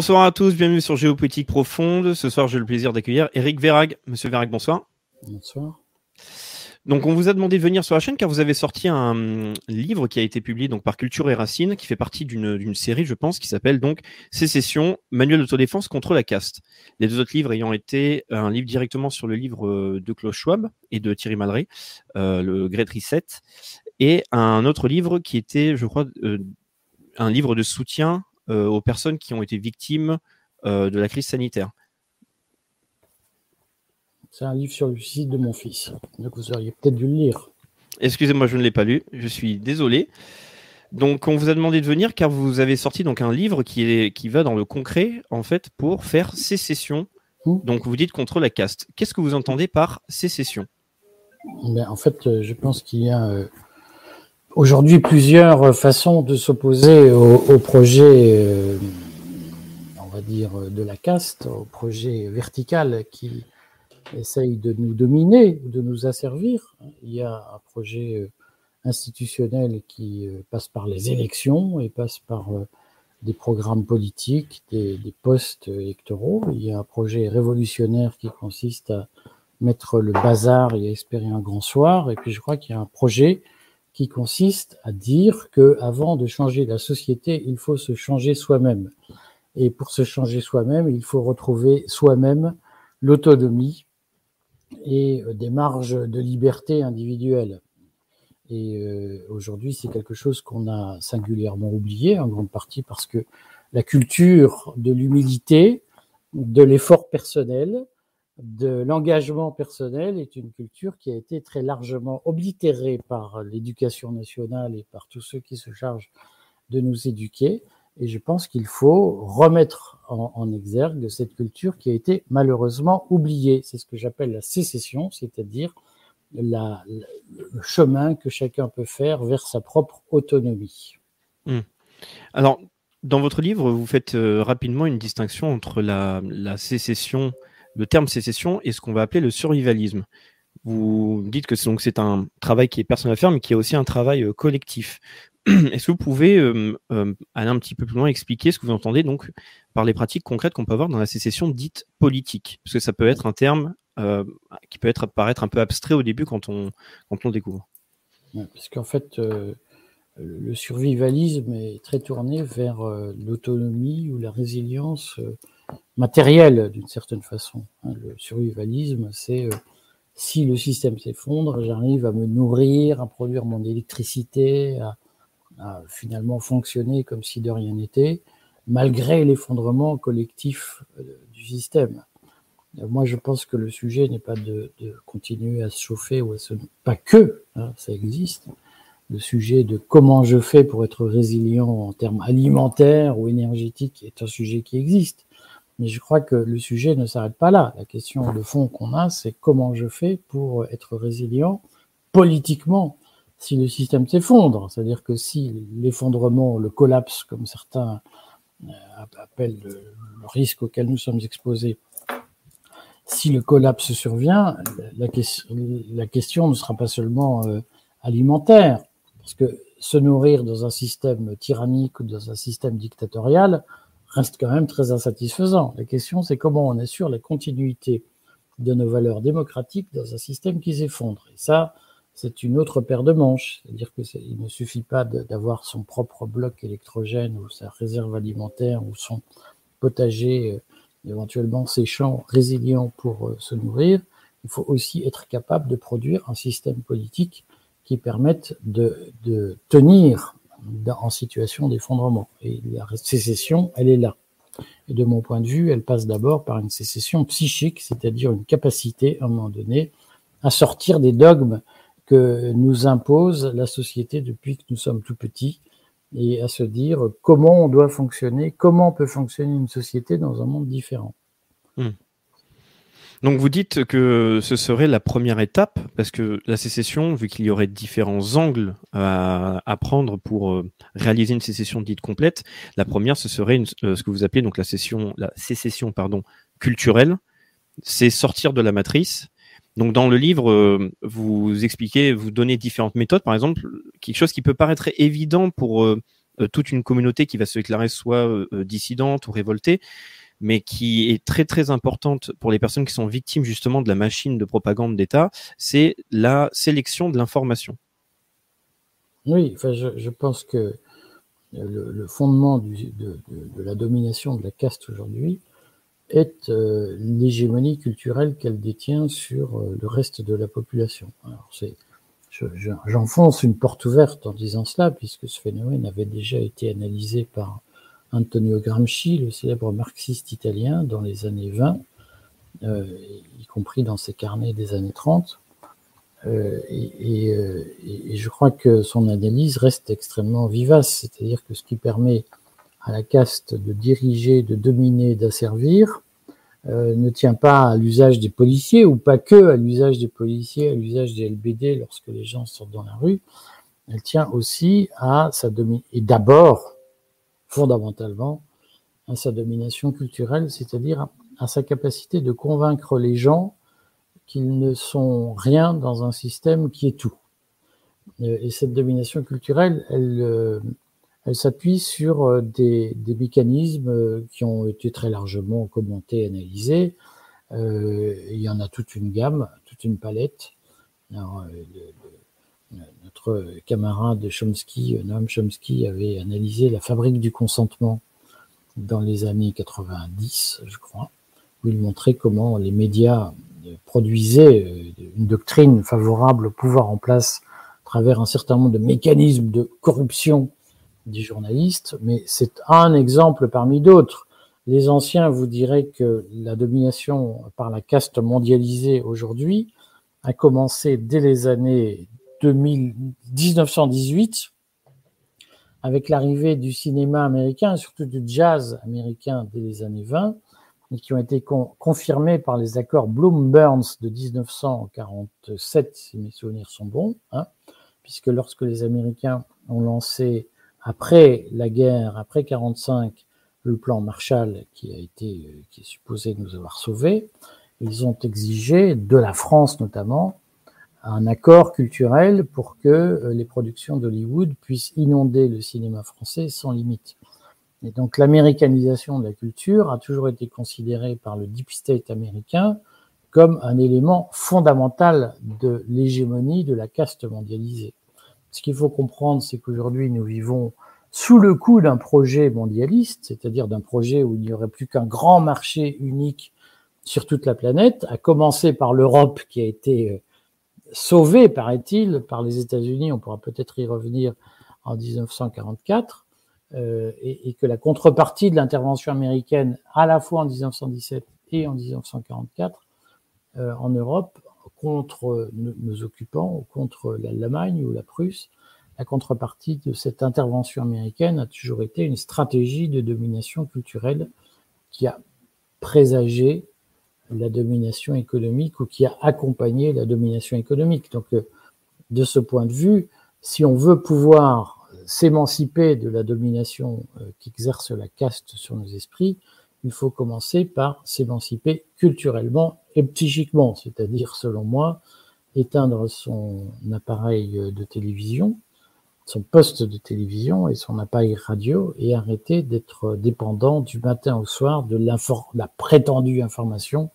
Bonsoir à tous, bienvenue sur Géopolitique Profonde. Ce soir, j'ai le plaisir d'accueillir Eric Verrag. Monsieur Verrag, bonsoir. Bonsoir. Donc, on vous a demandé de venir sur la chaîne car vous avez sorti un livre qui a été publié donc par Culture et Racine, qui fait partie d'une série, je pense, qui s'appelle donc Sécession, manuel d'autodéfense contre la caste. Les deux autres livres ayant été un livre directement sur le livre euh, de Klaus Schwab et de Thierry Malray, euh, le Great Reset, et un autre livre qui était, je crois, euh, un livre de soutien aux personnes qui ont été victimes de la crise sanitaire. C'est un livre sur le suicide de mon fils. Donc vous auriez peut-être dû le lire. Excusez-moi, je ne l'ai pas lu. Je suis désolé. Donc, on vous a demandé de venir car vous avez sorti donc un livre qui, est, qui va dans le concret, en fait, pour faire sécession. Mmh. Donc, vous dites contre la caste. Qu'est-ce que vous entendez par sécession? Ben, En fait, euh, je pense qu'il y a euh, aujourd'hui plusieurs façons de s'opposer au, projet, euh, on va dire, de la caste, au projet vertical qui, essaye de nous dominer, de nous asservir. Il y a un projet euh, institutionnel qui euh, passe par les élections et passe par des programmes politiques, des, postes électoraux. Il y a un projet révolutionnaire qui consiste à mettre le bazar et à espérer un grand soir. Et puis je crois qu'il y a un projet qui consiste à dire que avant de changer la société, il faut se changer soi-même. Et pour se changer soi-même, il faut retrouver soi-même l'autonomie et euh, des marges de liberté individuelle. Et euh, aujourd'hui, c'est quelque chose qu'on a singulièrement oublié, en grande partie parce que la culture de l'humilité, de l'effort personnel, de l'engagement personnel est une culture qui a été très largement oblitérée par l'éducation nationale et par tous ceux qui se chargent de nous éduquer. Et je pense qu'il faut remettre en, exergue cette culture qui a été malheureusement oubliée. C'est ce que j'appelle la sécession, c'est-à-dire le chemin que chacun peut faire vers sa propre autonomie. Hmm. Alors, dans votre livre, vous faites euh, rapidement une distinction entre la, sécession, le terme sécession et ce qu'on va appeler le survivalisme. Vous dites que c'est un travail qui est personnel à faire, mais qui est aussi un travail euh, collectif. Est-ce que vous pouvez euh, euh, aller un petit peu plus loin, expliquer ce que vous entendez donc par les pratiques concrètes qu'on peut avoir dans la sécession dite politique? Parce que ça peut être un terme qui peut être paraître un peu abstrait au début quand on, quand on découvre. parce qu'en fait, le survivalisme est très tourné vers l'autonomie ou la résilience matérielle d'une certaine façon. Hein. Le survivalisme, c'est si le système s'effondre, j'arrive à me nourrir, à produire mon électricité, à finalement fonctionné comme si de rien n'était, malgré l'effondrement collectif euh, du système. Euh, moi, je pense que le sujet n'est pas de, continuer à se chauffer ou à se... Pas que, hein, ça existe. Le sujet de comment je fais pour être résilient en termes alimentaires ou énergétiques est un sujet qui existe. Mais je crois que le sujet ne s'arrête pas là. La question de fond qu'on a, c'est comment je fais pour être résilient politiquement si le système s'effondre. C'est-à-dire que si l'effondrement, le collapse, comme certains euh, appellent le, risque auquel nous sommes exposés, si le collapse survient, la, la question ne sera pas seulement euh, alimentaire, parce que se nourrir dans un système tyrannique ou dans un système dictatorial reste quand même très insatisfaisant. La question, c'est comment on assure la continuité de nos valeurs démocratiques dans un système qui s'effondre. Et ça, c'est une autre paire de manches. C'est-à-dire qu'il ne suffit pas d'avoir son propre bloc électrogène ou sa réserve alimentaire ou son potager euh, éventuellement séchant, résilient pour euh, se nourrir. Il faut aussi être capable de produire un système politique qui permette de tenir en situation d'effondrement. Et la sécession, elle est là. Et de mon point de vue, elle passe d'abord par une sécession psychique, c'est-à-dire une capacité, à un moment donné, à sortir des dogmes que nous impose la société depuis que nous sommes tout petits et à se dire comment on doit fonctionner, comment peut fonctionner une société dans un monde différent. Hmm. Donc vous dites que ce serait la première étape, parce que la sécession, vu qu'il y aurait différents angles à, prendre pour euh, réaliser une sécession dite complète, la première, ce serait euh, ce que vous appelez donc la, la sécession pardon, culturelle, c'est sortir de la matrice donc dans le livre, euh, vous expliquez, vous donnez différentes méthodes. Par exemple, quelque chose qui peut paraître évident pour toute une communauté qui va se déclarer soit dissidente ou révoltée, mais qui est très très importante pour les personnes qui sont victimes justement de la machine de propagande d'État, c'est la sélection de l'information. Oui, enfin, je, pense que le, fondement de, la domination de la caste aujourd'hui est euh, l'hégémonie culturelle qu'elle détient sur euh, le reste de la population. J'enfonce une porte ouverte en disant cela, puisque ce phénomène avait déjà été analysé par Antonio Gramsci, le célèbre marxiste italien, dans les années 20, euh, y compris dans ses carnets des années 30. Euh, et, euh, et, je crois que son analyse reste extrêmement vivace, c'est-à-dire que ce qui permet à la caste de diriger, de dominer, d'asservir, ne tient pas à l'usage des policiers, ou pas que à l'usage des policiers, à l'usage des LBD lorsque les gens sortent dans la rue, elle tient aussi à sa domination, et d'abord fondamentalement à sa domination culturelle, c'est-à-dire à sa capacité de convaincre les gens qu'ils ne sont rien dans un système qui est tout. Euh, et cette domination culturelle, elle, euh, elle s'appuie sur euh, des, des, mécanismes qui ont été très largement commentés, analysés. Il y en a toute une gamme, toute une palette. Notre camarade Chomsky, Noam Chomsky, avait analysé la fabrique du consentement dans les années 90, je crois, où il montrait comment les médias produisaient euh, une doctrine favorable au pouvoir en place à travers un certain nombre de mécanismes de corruption des journalistes, mais c'est un exemple parmi d'autres. Les anciens vous diraient que la domination par la caste mondialisée aujourd'hui a commencé dès les années 1918, avec l'arrivée du cinéma américain, surtout du jazz américain dès les années 20, et qui ont été confirmés par les accords Bloom-Burns de 1947, si mes souvenirs sont bons, hein, puisque lorsque les Américains ont lancé, après la guerre, après 45, le plan Marshall, qui a été, euh, qui est supposé nous avoir sauvés, ils ont exigé, de la France notamment, un accord culturel pour que euh, les productions d'Hollywood puissent inonder le cinéma français sans limite. Et donc l'américanisation de la culture a toujours été considérée par le deep state américain comme un élément fondamental de l'hégémonie de la caste mondialisée. Ce qu'il faut comprendre, c'est qu'aujourd'hui nous vivons sous le coup d'un projet mondialiste, c'est-à-dire d'un projet où il n'y aurait plus qu'un grand marché unique sur toute la planète, à commencer par l'Europe qui a été euh, sauvé, paraît-il, par les États-Unis, on pourra peut-être y revenir en 1944, euh, et, que la contrepartie de l'intervention américaine, à la fois en 1917 et en 1944, euh, en Europe, contre nos, occupants, ou contre l'Allemagne ou la Prusse, la contrepartie de cette intervention américaine a toujours été une stratégie de domination culturelle qui a présagé la domination économique ou qui a accompagné la domination économique. Donc, euh, de ce point de vue, si on veut pouvoir s'émanciper de la domination euh, qu'exerce la caste sur nos esprits, il faut commencer par s'émanciper culturellement et psychiquement, c'est-à-dire, selon moi, éteindre son appareil de télévision, son poste de télévision et son appareil radio et arrêter d'être dépendant du matin au soir de la prétendue information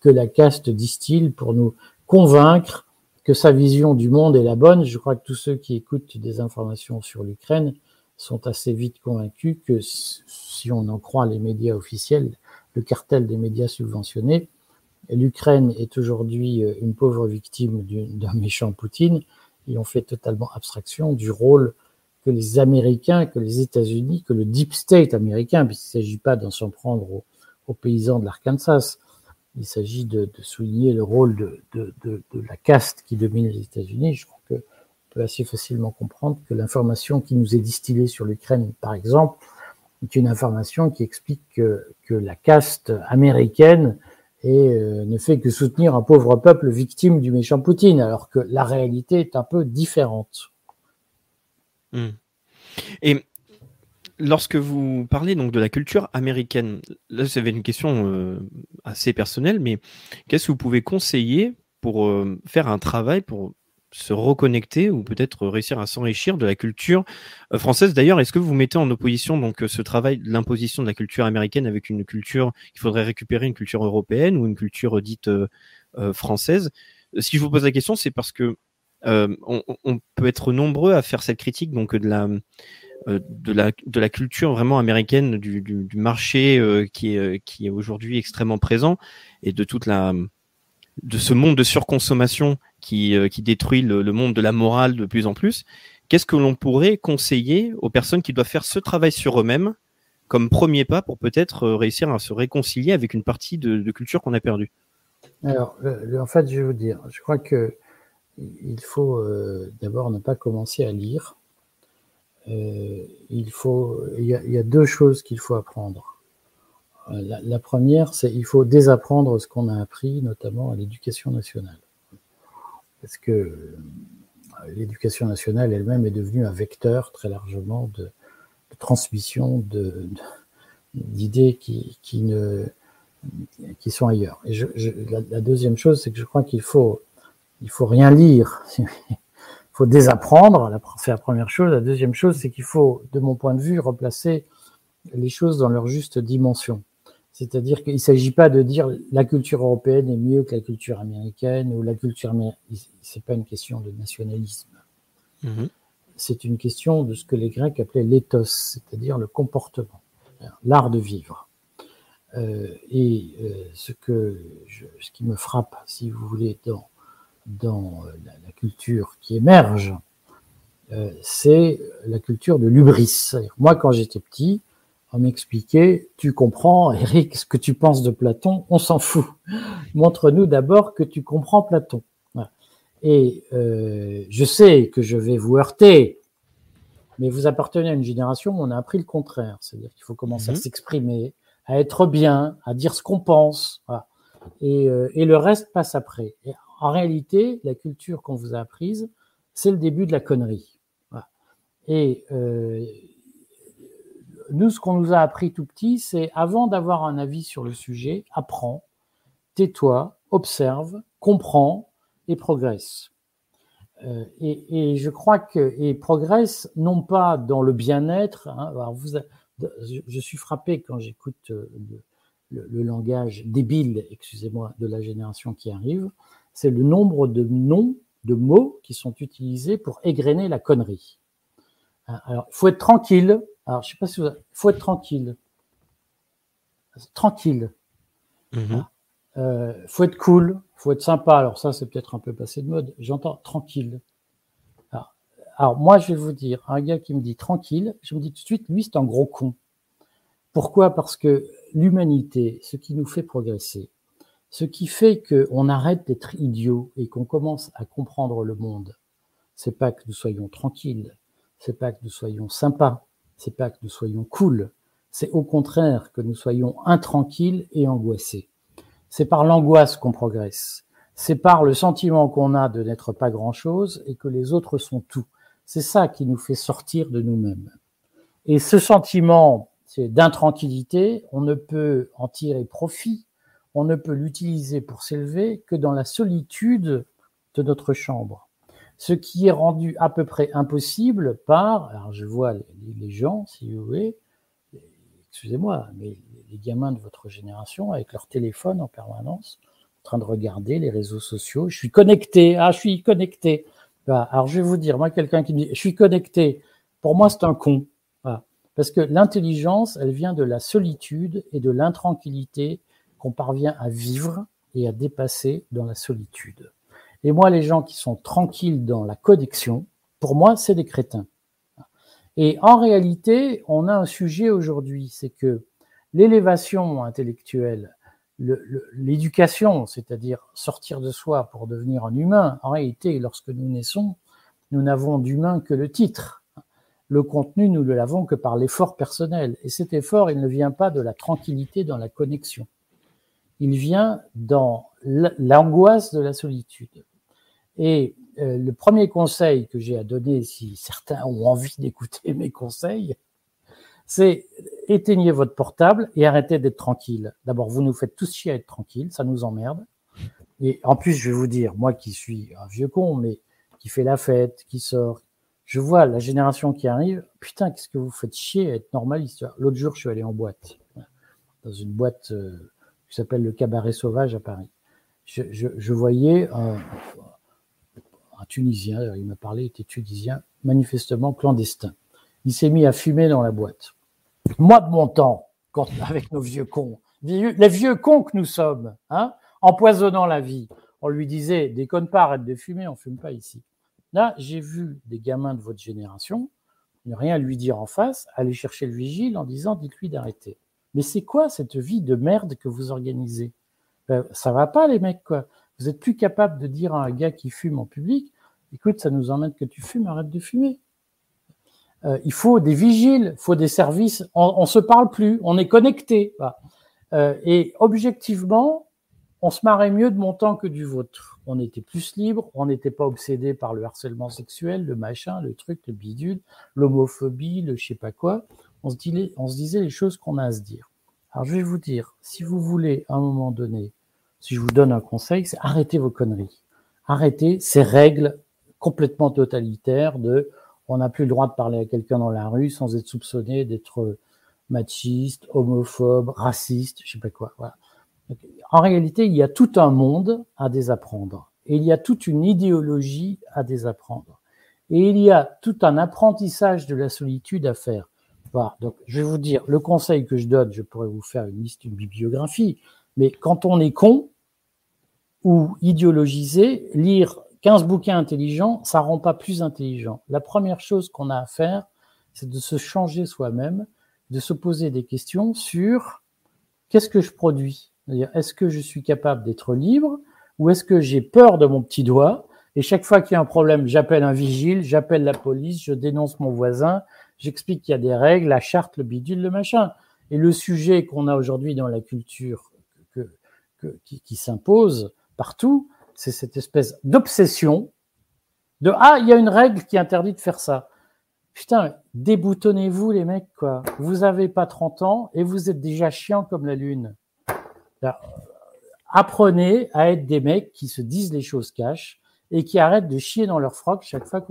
que la caste distille pour nous convaincre que sa vision du monde est la bonne. Je crois que tous ceux qui écoutent des informations sur l'Ukraine sont assez vite convaincus que si on en croit les médias officiels, le cartel des médias subventionnés, l'Ukraine est aujourd'hui une pauvre victime d'un méchant Poutine et on fait totalement abstraction du rôle que les Américains, que les États-Unis, que le deep state américain, puisqu'il ne s'agit pas d'en s'en prendre aux, paysans de l'Arkansas, il s'agit de, souligner le rôle de, la caste qui domine les États-Unis. Je crois que on peut assez facilement comprendre que l'information qui nous est distillée sur l'Ukraine, par exemple, est une information qui explique que, que la caste américaine et euh, ne fait que soutenir un pauvre peuple victime du méchant Poutine, alors que la réalité est un peu différente. Hmm. Et lorsque vous parlez donc de la culture américaine, là c'est une question euh, assez personnelle, mais qu'est-ce que vous pouvez conseiller pour euh, faire un travail pour se reconnecter ou peut-être réussir à s'enrichir de la culture euh, française. D'ailleurs, est-ce que vous mettez en opposition donc ce travail de l'imposition de la culture américaine avec une culture qu'il faudrait récupérer une culture européenne ou une culture dite française? Si je vous pose la question, c'est parce que on, peut être nombreux à faire cette critique donc de la euh, de, la, de la culture vraiment américaine, du, du, marché euh, qui est, euh, qui est aujourd'hui extrêmement présent et de toute la de ce monde de surconsommation qui, qui détruit le, monde de la morale de plus en plus. Qu'est-ce que l'on pourrait conseiller aux personnes qui doivent faire ce travail sur eux-mêmes comme premier pas pour peut-être réussir à se réconcilier avec une partie de, culture qu'on a perdue? Alors, en fait, je vais vous dire, je crois que il faut d'abord ne pas commencer à lire euh, il faut, il y, a, deux choses qu'il faut apprendre. Euh, la, première, c'est il faut désapprendre ce qu'on a appris, notamment à l'éducation nationale, parce que euh, l'éducation nationale elle-même est devenue un vecteur très largement de, transmission d'idées qui, qui, ne, qui sont ailleurs. La, deuxième chose, c'est que je crois qu'il faut, il faut rien lire faut désapprendre, c'est la première chose. La deuxième chose, c'est qu'il faut, de mon point de vue, replacer les choses dans leur juste dimension. C'est-à-dire qu'il ne s'agit pas de dire la culture européenne est mieux que la culture américaine ou la culture américaine. C'est pas une question de nationalisme. Mm-hmm. C'est une question de ce que les Grecs appelaient l'éthos, c'est-à-dire le comportement, l'art de vivre. Euh, et euh, ce que je, ce qui me frappe, si vous voulez, dans dans euh, la, culture qui émerge, euh, c'est la culture de l'ubris. Moi, quand j'étais petit, on m'expliquait, tu comprends, Eric, ce que tu penses de Platon, on s'en fout. Montre-nous d'abord que tu comprends Platon. Et euh, je sais que je vais vous heurter, mais vous appartenez à une génération où on a appris le contraire. C'est-à-dire qu'il faut commencer à mhm. s'exprimer, à être bien, à dire ce qu'on pense. Et, euh, et, le reste passe après. Et en réalité, la culture qu'on vous a apprise, c'est le début de la connerie. Et euh, nous, ce qu'on nous a appris tout petit, c'est avant d'avoir un avis sur le sujet, apprends, tais-toi, observe, comprends et progresse. Euh, et, je crois que et progresse non pas dans le bien-être. Hein, je, suis frappé quand j'écoute euh, le, le, langage débile, excusez-moi, de la génération qui arrive c'est le nombre de noms, de mots qui sont utilisés pour égrener la connerie. Hein, alors, il faut être tranquille. Alors, je sais pas si vous... Il faut être tranquille. Tranquille. Il mm-hmm. hein, euh, faut être cool. faut être sympa. Alors ça, c'est peut-être un peu passé de mode. J'entends tranquille. Alors, alors, moi, je vais vous dire, un gars qui me dit tranquille, je me dis tout de suite, lui, c'est un gros con. Pourquoi? Parce que l'humanité, ce qui nous fait progresser, ce qui fait qu'on arrête d'être idiot et qu'on commence à comprendre le monde, c'est pas que nous soyons tranquilles, c'est pas que nous soyons sympas, c'est pas que nous soyons cool, c'est au contraire que nous soyons intranquilles et angoissés. C'est par l'angoisse qu'on progresse. C'est par le sentiment qu'on a de n'être pas grand-chose et que les autres sont tout. C'est ça qui nous fait sortir de nous-mêmes. Et ce sentiment d'intranquillité, on ne peut en tirer profit on ne peut l'utiliser pour s'élever que dans la solitude de notre chambre. Ce qui est rendu à peu près impossible par, alors je vois les, gens, si vous voulez, excusez-moi, mais les gamins de votre génération avec leur téléphone en permanence, en train de regarder les réseaux sociaux. Je suis connecté, ah, je suis connecté. Bah, alors je vais vous dire, moi, quelqu'un qui me dit, je suis connecté, pour moi, c'est un con. Parce que l'intelligence, elle vient de la solitude et de l'intranquillité qu'on parvient à vivre et à dépasser dans la solitude. Et moi, les gens qui sont tranquilles dans la connexion, pour moi, c'est des crétins. Et en réalité, on a un sujet aujourd'hui, c'est que l'élévation intellectuelle, l'éducation, c'est-à-dire sortir de soi pour devenir un humain, en réalité, lorsque nous naissons, nous n'avons d'humain que le titre. Le contenu, nous ne l'avons que par l'effort personnel. Et cet effort, il ne vient pas de la tranquillité dans la connexion il vient dans l'angoisse de la solitude. Et euh, le premier conseil que j'ai à donner, si certains ont envie d'écouter mes conseils, c'est éteignez votre portable et arrêtez d'être tranquille. D'abord, vous nous faites tous chier à être tranquille, ça nous emmerde. Et en plus, je vais vous dire, moi qui suis un vieux con, mais qui fait la fête, qui sort. Je vois la génération qui arrive, putain, qu'est-ce que vous faites chier à être normaliste. L'autre jour, je suis allé en boîte, dans une boîte euh, qui s'appelle le Cabaret Sauvage à Paris. Je, je, je voyais un, un Tunisien, il m'a parlé, était tunisien, manifestement clandestin. Il s'est mis à fumer dans la boîte. Moi, de mon temps, avec nos vieux cons, les vieux cons que nous sommes, hein, empoisonnant la vie, on lui disait, déconne pas, arrête de fumer, on fume pas ici. Là, j'ai vu des gamins de votre génération ne rien lui dire en face, aller chercher le vigile en disant, dites-lui d'arrêter. Mais c'est quoi cette vie de merde que vous organisez? Ben, Ça va pas, les mecs, quoi. Vous êtes plus capable de dire à un gars qui fume en public, écoute, ça nous emmène que tu fumes, arrête de fumer. Euh, il faut des vigiles, il faut des services. On, on se parle plus, on est connecté. Euh, et objectivement, on se marrait mieux de mon temps que du vôtre. On était plus libre, on n'était pas obsédé par le harcèlement sexuel, le machin, le truc, le bidule, l'homophobie, le je sais pas quoi. On se, on se disait les choses qu'on a à se dire. Alors je vais vous dire, si vous voulez à un moment donné, si je vous donne un conseil, c'est arrêtez vos conneries. Arrêtez ces règles complètement totalitaires de on n'a plus le droit de parler à quelqu'un dans la rue sans être soupçonné d'être machiste, homophobe, raciste, je sais pas quoi. En réalité, il y a tout un monde à désapprendre. Et il y a toute une idéologie à désapprendre. Et il y a tout un apprentissage de la solitude à faire. Voilà. Donc, je vais vous dire, le conseil que je donne, je pourrais vous faire une liste, une bibliographie, mais quand on est con ou idéologisé, lire 15 bouquins intelligents, ça rend pas plus intelligent. La première chose qu'on a à faire, c'est de se changer soi-même, de se poser des questions sur qu'est-ce que je produis Est-ce que je suis capable d'être libre ou est-ce que j'ai peur de mon petit doigt et chaque fois qu'il y a un problème, j'appelle un vigile, j'appelle la police, je dénonce mon voisin, j'explique qu'il y a des règles, la charte, le bidule, le machin. Et le sujet qu'on a aujourd'hui dans la culture qui, s'impose partout, c'est cette espèce d'obsession de ah, il y a une règle qui interdit de faire ça. Putain, déboutonnez-vous les mecs quoi. Vous avez pas 30 ans et vous êtes déjà chiant comme la lune. apprenez à être des mecs qui se disent les choses cash et qui arrêtent de chier dans leur froc chaque fois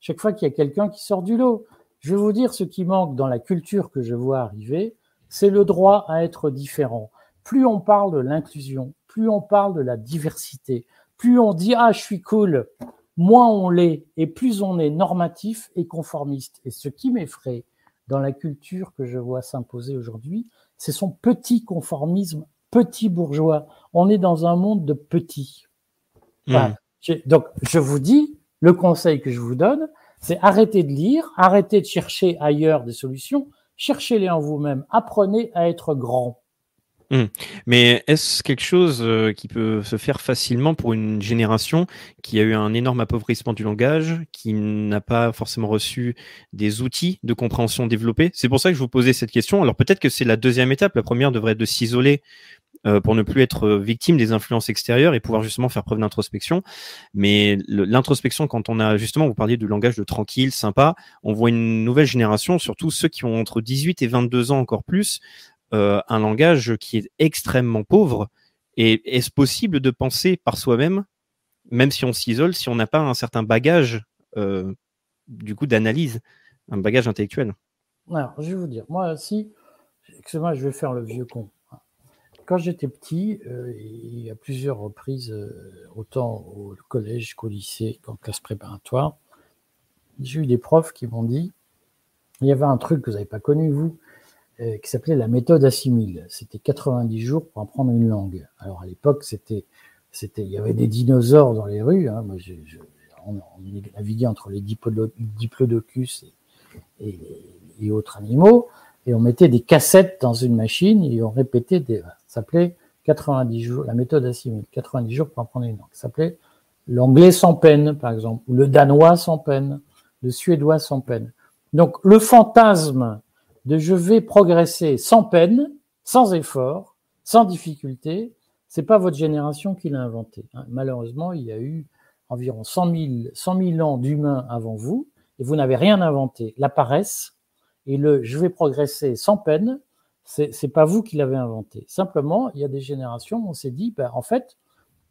chaque fois qu'il y a quelqu'un qui sort du lot. Je vais vous dire ce qui manque dans la culture que je vois arriver, c'est le droit à être différent. Plus on parle de l'inclusion, plus on parle de la diversité, plus on dit ah je suis cool, moins on l'est et plus on est normatif et conformiste. Et ce qui m'effraie dans la culture que je vois s'imposer aujourd'hui, c'est son petit conformisme, petit bourgeois. On est dans un monde de petits. Hmm. donc je vous dis, le conseil que je vous donne, c'est arrêtez de lire, arrêtez de chercher ailleurs des solutions, cherchez-les en vous-même, apprenez à être grand. Mmh. Mais est-ce quelque chose euh, qui peut se faire facilement pour une génération qui a eu un énorme appauvrissement du langage, qui n'a pas forcément reçu des outils de compréhension développés? C'est pour ça que je vous posais cette question. Alors peut-être que c'est la deuxième étape. La première devrait être de s'isoler euh, pour ne plus être victime des influences extérieures et pouvoir justement faire preuve d'introspection. Mais l'introspection, quand on a justement, vous parliez du langage de tranquille, sympa, on voit une nouvelle génération, surtout ceux qui ont entre 18 et 22 ans encore plus, euh, un langage qui est extrêmement pauvre. Et est-ce possible de penser par soi-même, même si on s'isole, si on n'a pas un certain bagage euh, du coup d'analyse, un bagage intellectuel? Alors, je vais vous dire, moi, si, excusez-moi, je vais faire le vieux con. Quand j'étais petit, euh, il plusieurs reprises, autant au collège qu'au lycée, qu'en classe préparatoire, j'ai eu des profs qui m'ont dit, il y avait un truc que vous n'avez pas connu, vous, euh, qui s'appelait la méthode assimile. C'était 90 jours pour apprendre une langue. Alors à l'époque, c'était, c'était, il y avait des dinosaures dans les rues. Hein. On naviguait entre les diplodocus et, et, et, autres animaux, et on mettait des cassettes dans une machine et on répétait des. Ça s'appelait 90 jours, la méthode assimile, 90 jours pour apprendre une langue. Ça s'appelait l'anglais sans peine, par exemple, ou le danois sans peine, le suédois sans peine. Donc le fantasme de je vais progresser sans peine, sans effort, sans difficulté. C'est pas votre génération qui l'a inventé. Hein. Malheureusement, il y a eu environ 100 000, 100 000 ans d'humains avant vous et vous n'avez rien inventé. La paresse et le je vais progresser sans peine, c'est, c'est pas vous qui l'avez inventé. Simplement, il y a des générations où on s'est dit, ben, en fait,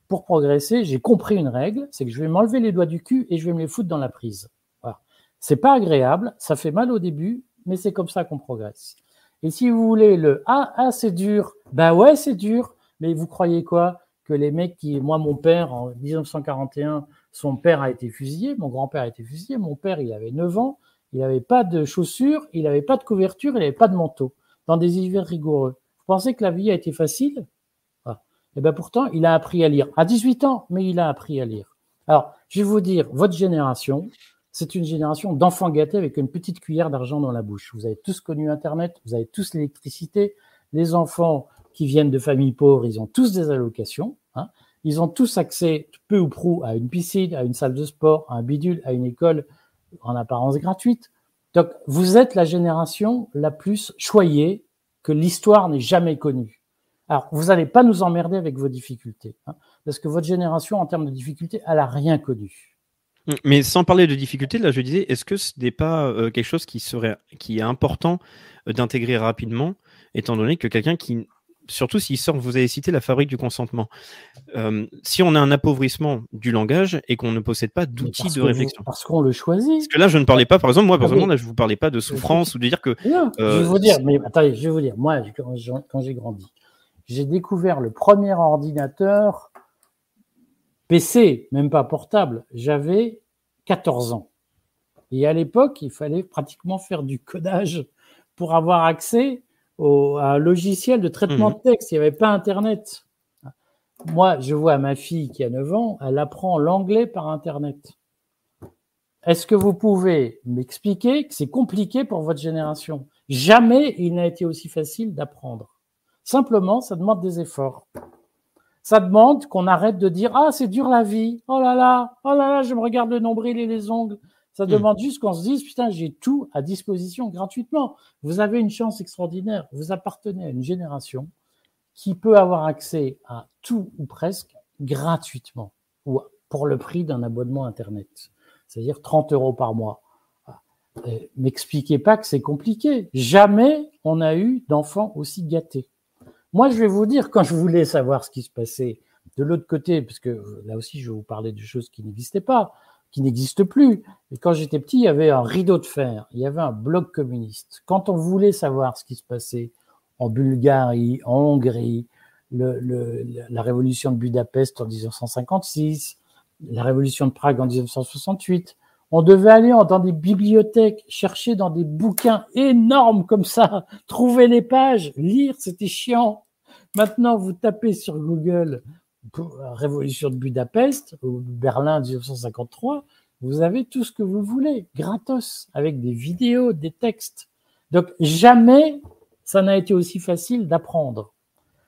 pour progresser, j'ai compris une règle, c'est que je vais m'enlever les doigts du cul et je vais me les foutre dans la prise. Voilà. C'est pas agréable, ça fait mal au début, mais c'est comme ça qu'on progresse. Et si vous voulez le ah ah c'est dur, bah ouais c'est dur, mais vous croyez quoi? Que les mecs qui moi mon père en 1941 son père a été fusillé, mon grand-père a été fusillé, mon père il avait 9 ans, il n'avait pas de chaussures, il n'avait pas de couverture, il n'avait pas de manteau dans des hivers rigoureux. Vous pensez que la vie a été facile? Ah. Et eh bien pourtant, il a appris à lire. À 18 ans, mais il a appris à lire. Alors, je vais vous dire, votre génération, c'est une génération d'enfants gâtés avec une petite cuillère d'argent dans la bouche. Vous avez tous connu Internet, vous avez tous l'électricité. Les enfants qui viennent de familles pauvres, ils ont tous des allocations. Hein. Ils ont tous accès, peu ou prou, à une piscine, à une salle de sport, à un bidule, à une école en apparence gratuite. Donc, vous êtes la génération la plus choyée que l'histoire n'ait jamais connue. Alors, vous n'allez pas nous emmerder avec vos difficultés, hein, parce que votre génération, en termes de difficultés, elle a rien connu. Mais sans parler de difficultés, là, je disais, est-ce que ce n'est pas euh, quelque chose qui serait, qui est important euh, d'intégrer rapidement, étant donné que quelqu'un qui surtout s'il sort, vous avez cité la fabrique du consentement. Euh, si on a un appauvrissement du langage et qu'on ne possède pas d'outils de réflexion. parce qu'on le choisit. Parce que là, je ne parlais pas, par exemple, moi, par exemple, là, je vous parlais pas de souffrance ou de dire que. Non, je vais vous dire, mais attendez, je vais vous dire, moi, quand j'ai grandi, j'ai découvert le premier ordinateur PC, même pas portable. J'avais 14 ans. Et à l'époque, il fallait pratiquement faire du codage pour avoir accès à un logiciel de traitement mhm. de texte. Il n'y avait pas Internet. Moi, je vois ma fille qui a 9 ans, elle apprend l'anglais par Internet. Est-ce que vous pouvez m'expliquer que c'est compliqué pour votre génération? Jamais il n'a été aussi facile d'apprendre. Simplement, ça demande des efforts. Ça demande qu'on arrête de dire ah c'est dur la vie, oh là là, oh là là, je me regarde le nombril et les ongles. Ça hmm. demande juste qu'on se dise, putain, j'ai tout à disposition gratuitement. Vous avez une chance extraordinaire. Vous appartenez à une génération qui peut avoir accès à tout ou presque gratuitement ou pour le prix d'un abonnement Internet. C'est-à-dire 30 euros par mois. M'expliquez pas que c'est compliqué. Jamais on a eu d'enfants aussi gâtés. Moi, je vais vous dire, quand je voulais savoir ce qui se passait de l'autre côté, parce que là aussi, je vais vous parler de choses qui n'existaient pas qui n'existe plus. Et quand j'étais petit, il y avait un rideau de fer, il y avait un bloc communiste. Quand on voulait savoir ce qui se passait en Bulgarie, en Hongrie, la révolution de Budapest en 1956, la révolution de Prague en 1968, on devait aller dans des bibliothèques, chercher dans des bouquins énormes comme ça, trouver les pages, lire, c'était chiant. Maintenant, vous tapez sur Google Révolution de Budapest ou Berlin 1953, vous avez tout ce que vous voulez, gratos, avec des vidéos, des textes. Donc jamais ça n'a été aussi facile d'apprendre.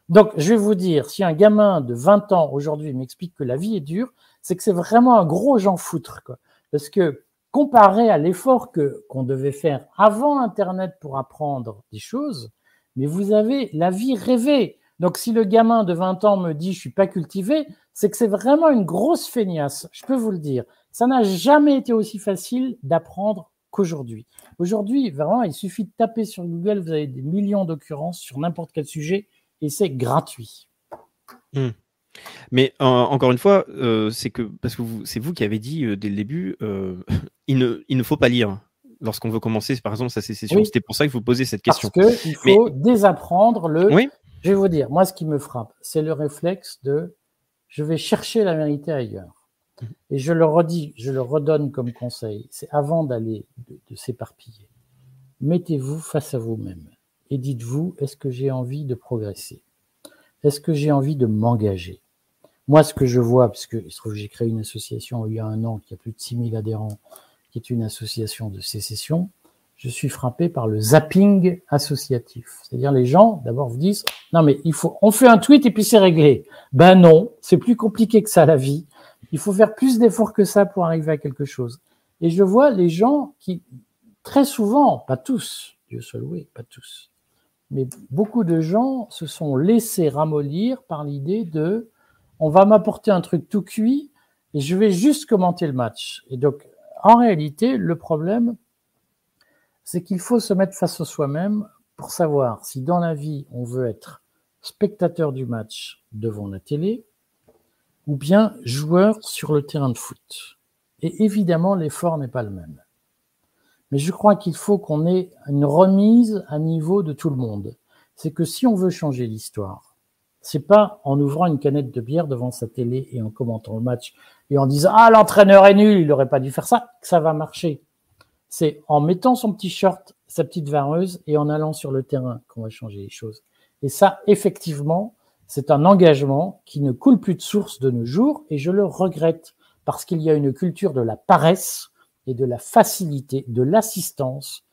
Donc je vais vous dire, si un gamin de 20 ans aujourd'hui m'explique que la vie est dure, c'est que c'est vraiment un gros j'en foutre. Quoi. Parce que comparé à l'effort qu'on devait faire avant Internet pour apprendre des choses, mais vous avez la vie rêvée. Donc, si le gamin de 20 ans me dit je suis pas cultivé, c'est que c'est vraiment une grosse feignasse. Je peux vous le dire. Ça n'a jamais été aussi facile d'apprendre qu'aujourd'hui. Aujourd'hui, vraiment, il suffit de taper sur Google, vous avez des millions d'occurrences sur n'importe quel sujet et c'est gratuit. Hmm. Mais encore une fois, euh, c'est que parce que c'est vous qui avez dit euh, dès le début, euh, il, ne, il ne faut pas lire lorsqu'on veut commencer, par exemple, sa sécession. C'était pour ça que vous posais cette question. Parce qu'il faut désapprendre le oui je vais vous dire, moi, ce qui me frappe, c'est le réflexe de je vais chercher la vérité ailleurs. Et je le redis, je le redonne comme conseil, c'est avant d'aller de, s'éparpiller. Mettez-vous face à vous-même et dites-vous, est-ce que j'ai envie de progresser? Est-ce que j'ai envie de m'engager? Moi, ce que je vois, parce que se trouve que j'ai créé une association il y a un an qui a plus de 6000 adhérents, qui est une association de sécession, je suis frappé par le zapping associatif. C'est-à-dire les gens, d'abord, vous disent, non mais il faut, on fait un tweet et puis c'est réglé. Ben non, c'est plus compliqué que ça la vie. Il faut faire plus d'efforts que ça pour arriver à quelque chose. Et je vois les gens qui, très souvent, pas tous, Dieu soit loué, pas tous, mais beaucoup de gens se sont laissés ramollir par l'idée de, on va m'apporter un truc tout cuit et je vais juste commenter le match. Et donc, en réalité, le problème, c'est qu'il faut se mettre face à soi-même pour savoir si dans la vie on veut être spectateur du match devant la télé, ou bien joueur sur le terrain de foot. Et évidemment, l'effort n'est pas le même. Mais je crois qu'il faut qu'on ait une remise à niveau de tout le monde. C'est que si on veut changer l'histoire, c'est pas en ouvrant une canette de bière devant sa télé et en commentant le match et en disant ah l'entraîneur est nul, il n'aurait pas dû faire ça, que ça va marcher. C'est en mettant son petit short, sa petite vareuse et en allant sur le terrain qu'on va changer les choses. Et ça, effectivement, c'est un engagement qui ne coule plus de source de nos jours et je le regrette parce qu'il y a une culture de la paresse et de la facilité, de l'assistance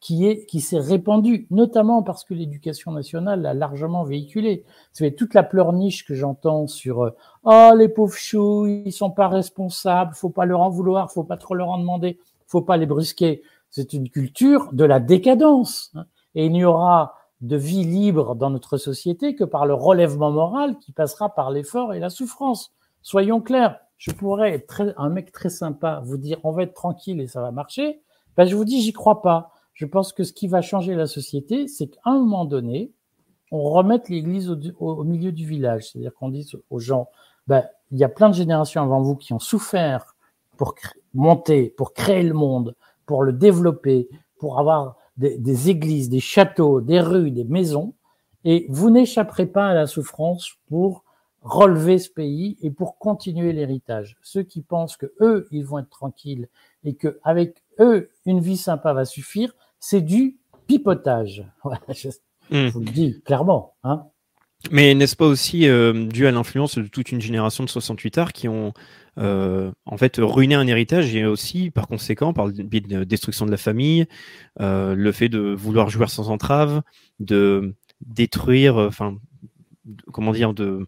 qui est qui s'est répandue, notamment parce que l'éducation nationale l'a largement véhiculé. C'est toute la pleurniche que j'entends sur euh, oh les pauvres choux, ils sont pas responsables, faut pas leur en vouloir, faut pas trop leur en demander, faut pas les brusquer. C'est une culture de la décadence. Hein. Et il n'y aura de vie libre dans notre société que par le relèvement moral qui passera par l'effort et la souffrance. Soyons clairs, je pourrais être très, un mec très sympa, vous dire on va être tranquille et ça va marcher. Ben, je vous dis, j'y crois pas. Je pense que ce qui va changer la société, c'est qu'à un moment donné, on remette l'église au, milieu du village. C'est-à-dire qu'on dise aux gens, ben, il y a plein de générations avant vous qui ont souffert pour monter, pour créer le monde, pour le développer, pour avoir des, des églises, des châteaux, des rues, des maisons. Et vous n'échapperez pas à la souffrance pour relever ce pays et pour continuer l'héritage. Ceux qui pensent que eux, ils vont être tranquilles et que avec eux, une vie sympa va suffire, c'est du pipotage. je, hmm. vous le dis clairement. Hein. Mais n'est-ce pas aussi euh, dû à l'influence de toute une génération de 68 arts qui ont euh, en fait ruiné un héritage et aussi par conséquent par le biais de destruction de la famille, euh, le fait de vouloir jouer sans entrave, de détruire, enfin comment dire, de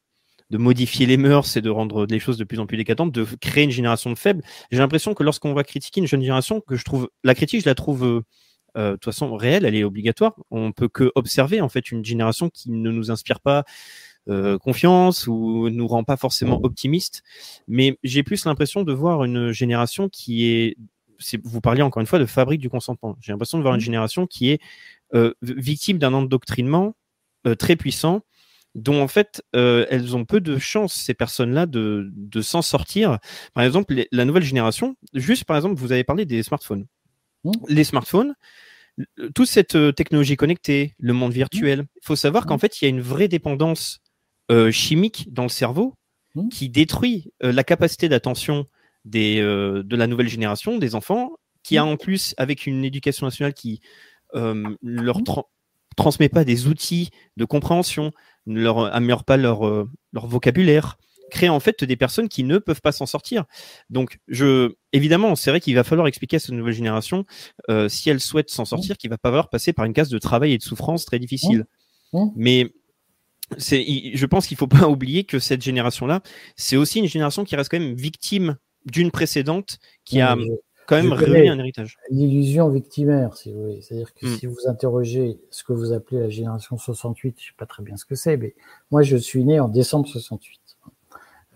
de modifier les mœurs et de rendre les choses de plus en plus décadentes, de créer une génération de faibles. J'ai l'impression que lorsqu'on va critiquer une jeune génération, que je trouve la critique, je la trouve euh, euh, de toute façon réelle, elle est obligatoire. On peut que observer en fait une génération qui ne nous inspire pas euh, confiance ou nous rend pas forcément optimistes. Mais j'ai plus l'impression de voir une génération qui est, vous parliez encore une fois de fabrique du consentement. J'ai l'impression de voir une mmh. génération qui est victime d'un endoctrinement très puissant dont en fait euh, elles ont peu de chance ces personnes-là de, de s'en sortir. Par exemple, la nouvelle génération, juste par exemple, vous avez parlé des smartphones. Mmh. Les smartphones, toute cette euh, technologie connectée, le monde virtuel, il faut savoir qu'en mmh. fait il y a une vraie dépendance euh, chimique dans le cerveau mmh. qui détruit la capacité d'attention des de la nouvelle génération, des enfants, qui a en plus avec une éducation nationale qui leur transmet pas des outils de compréhension, ne leur améliore pas leur, euh, leur vocabulaire, crée en fait des personnes qui ne peuvent pas s'en sortir. Donc, je, évidemment, c'est vrai qu'il va falloir expliquer à cette nouvelle génération, euh, si elle souhaite s'en sortir, qu'il va pas falloir passer par une case de travail et de souffrance très difficile. Mais je pense qu'il faut pas oublier que cette génération-là, c'est aussi une génération qui reste quand même victime d'une précédente qui a quand même un héritage. L'illusion victimaire, si vous voulez. C'est-à-dire que hmm. si vous interrogez ce que vous appelez la génération 68, je sais pas très bien ce que c'est, mais moi je suis né en décembre 68.